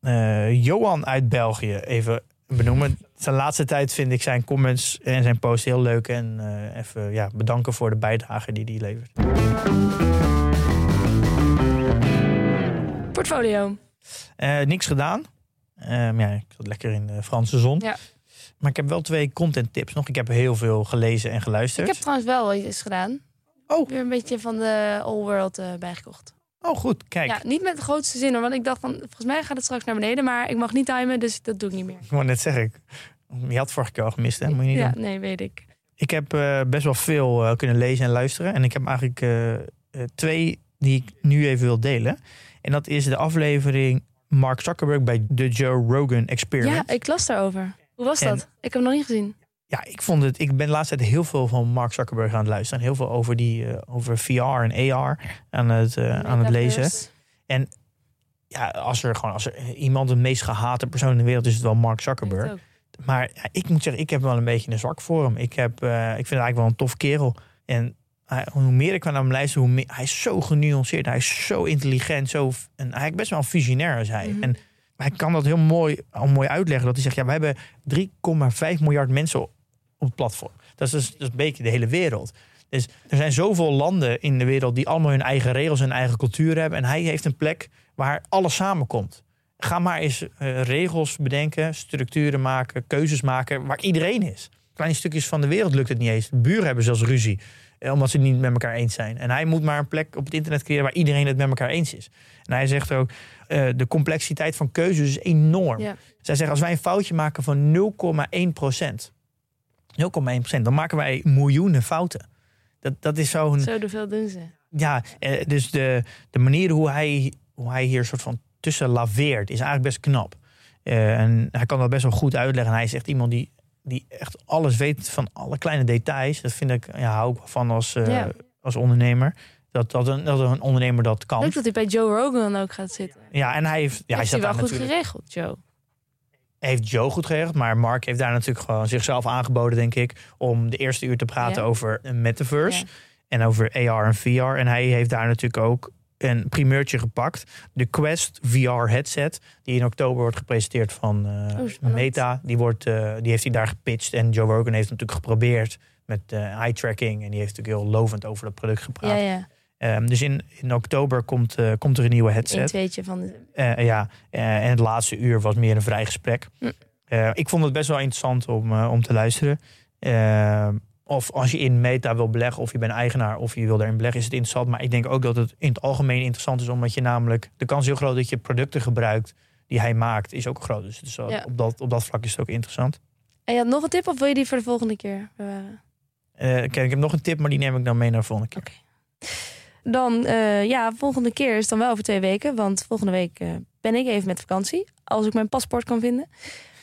eh, Johan uit België even benoemen. Zijn laatste tijd vind ik zijn comments en zijn post heel leuk. En eh, even ja, bedanken voor de bijdrage die hij levert. Portfolio. Eh, niks gedaan. Ehm, ja, ik zat lekker in de Franse zon. Ja. Maar ik heb wel twee content tips nog. Ik heb heel veel gelezen en geluisterd. Ik heb trouwens wel iets gedaan. Oh. Weer een beetje van de All World eh, bijgekocht. Oh, goed. Kijk, Ja, niet met de grootste zin hoor. Want ik dacht van, volgens mij gaat het straks naar beneden. Maar ik mag niet timen, dus dat doe ik niet meer. net zeggen. ik- Je had vorige keer al gemist, hè? Moet je niet Ja, doen. nee, weet ik. Ik heb eh, best wel veel eh, kunnen lezen en luisteren. En ik heb eigenlijk eh, twee die ik nu even wil delen. En dat is de aflevering Mark Zuckerberg bij de Joe Rogan Experience. Ja, ik las daarover. Hoe was En- dat? Ik heb hem nog niet gezien. Ja, ik vond het. Ik ben de laatste tijd heel veel van Mark Zuckerberg aan het luisteren. Heel veel over die eh, over VR en AR aan het, eh, aan het lezen. Metaverse. Ja, als er gewoon als er iemand de meest gehate persoon in de wereld is, het wel Mark Zuckerberg. Maar ja, ik moet zeggen, ik heb wel een beetje een zwak voor hem. Ik, heb, eh, ik vind hem eigenlijk wel een tof kerel. En hij- hoe meer ik naar hem luister, hoe meer, hij is zo genuanceerd. Hij is zo intelligent. Zo, en hij is best wel visionair als hij. Mhm. En hij kan dat heel mooi, al mooi uitleggen. Dat hij zegt, ja, we hebben 3,5 miljard mensen op het platform. Dat is dus dat is een beetje de hele wereld. Dus er zijn zoveel landen in de wereld die allemaal hun eigen regels en eigen cultuur hebben. En hij heeft een plek waar alles samenkomt. Ga maar eens eh, regels bedenken, structuren maken, keuzes maken waar iedereen is. Kleine stukjes van de wereld lukt het niet eens. De buren hebben zelfs ruzie, eh, omdat ze het niet met elkaar eens zijn. En hij moet maar een plek op het internet creëren waar iedereen het met elkaar eens is. En hij zegt ook, eh, de complexiteit van keuzes is enorm. Ja. Zij zeggen, als wij een foutje maken van 0,1 procent, 0,1 procent, dan maken wij miljoenen fouten. Dat, dat is zo'n Zo de veel doen ze. ja, eh, dus de, de manier hoe hij, hoe hij hier soort van tussen laveert is eigenlijk best knap. Eh, en hij kan dat best wel goed uitleggen. Hij is echt iemand die, die echt alles weet van alle kleine details. Dat vind ik, ja, hou ik van als, eh, Ja. als ondernemer. Dat, dat, een, dat een ondernemer dat kan. Leuk dat hij bij Joe Rogan ook gaat zitten. Ja, en hij heeft, ja, hij heeft hij wel goed natuurlijk. geregeld, Joe. Heeft Joe goed geregeld, maar Mark heeft daar natuurlijk gewoon zichzelf aangeboden, denk ik, om de eerste uur te praten Ja. over een metaverse. Ja. en over AR en VR. En hij heeft daar natuurlijk ook een primeurtje gepakt. De Quest VR headset, die in oktober wordt gepresenteerd van eh. Meta. Die, wordt, eh, die heeft hij daar gepitcht. En Joe Rogan heeft natuurlijk geprobeerd met eh, eye tracking. En die heeft natuurlijk heel lovend over dat product gepraat. Ja, Ehm, dus in, in oktober komt, eh, komt er een nieuwe Een headset. tweetje van de... Eh, ja, eh, en het laatste uur was meer een vrij gesprek. Hm. Ik vond het best wel interessant om, om te luisteren. Eh, of als je in meta wil beleggen, of je bent eigenaar, of je wil daarin beleggen, is het interessant. Maar ik denk ook dat het in het algemeen interessant is, omdat je namelijk de kans heel groot dat je producten gebruikt die hij maakt, is ook groot. Dus Ja. op, dat, op dat vlak is het ook interessant. En je had nog een tip of wil je die voor de volgende keer bewaren? Kijk, ik heb nog een tip, maar die neem ik dan mee naar de volgende keer. Dan, eh, ja, volgende keer is dan wel over twee weken. Want volgende week eh, ben ik even met vakantie. Als ik mijn paspoort kan vinden.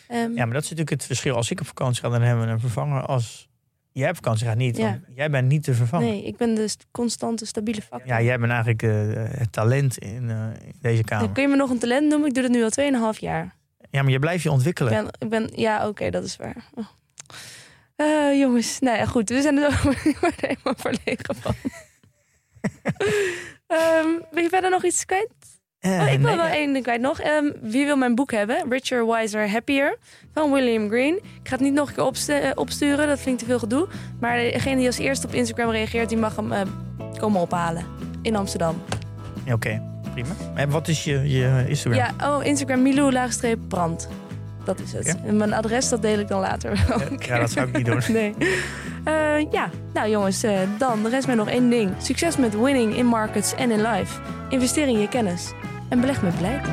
Ehm, Ja, maar dat is natuurlijk het verschil. Als ik op vakantie ga, dan hebben we een vervanger. Als Jij hebt vakantie gaat niet. Ja. Jij bent niet te vervangen. Nee, ik ben de st- constante, stabiele factor. Ja, jij bent eigenlijk eh, het talent in, in deze kamer. Dan kun je me nog een talent noemen? Ik doe dat nu al 2,5 jaar. Ja, maar je blijft je Ik ontwikkelen. ben, ik ben, ja, oké, dat is waar. Oh. Jongens, nou ja, goed. We zijn er ik er helemaal verlegen van. Ehm wil je verder nog iets kwijt? Eh, Oh, ik wil nee, wel ja. één ding kwijt nog. Ehm, wie wil mijn boek hebben? Richer, Wiser, Happier van William Green. Ik ga het niet nog een keer opstu- eh, opsturen, dat ik te veel gedoe. Maar degene die als eerste op Instagram reageert, die mag hem eh, komen ophalen. In Amsterdam. Oké, prima. En wat is je, je Instagram? Ja, oh, Instagram Milou laagstreep brand. Dat is het. En mijn adres, dat deel ik dan later wel. Ja, dat zou ik niet doen. Nee. Eh, ja, nou jongens, eh, dan rest mij nog één ding. Succes met winning in markets en in life. Investeer in je kennis. En beleg met beleid.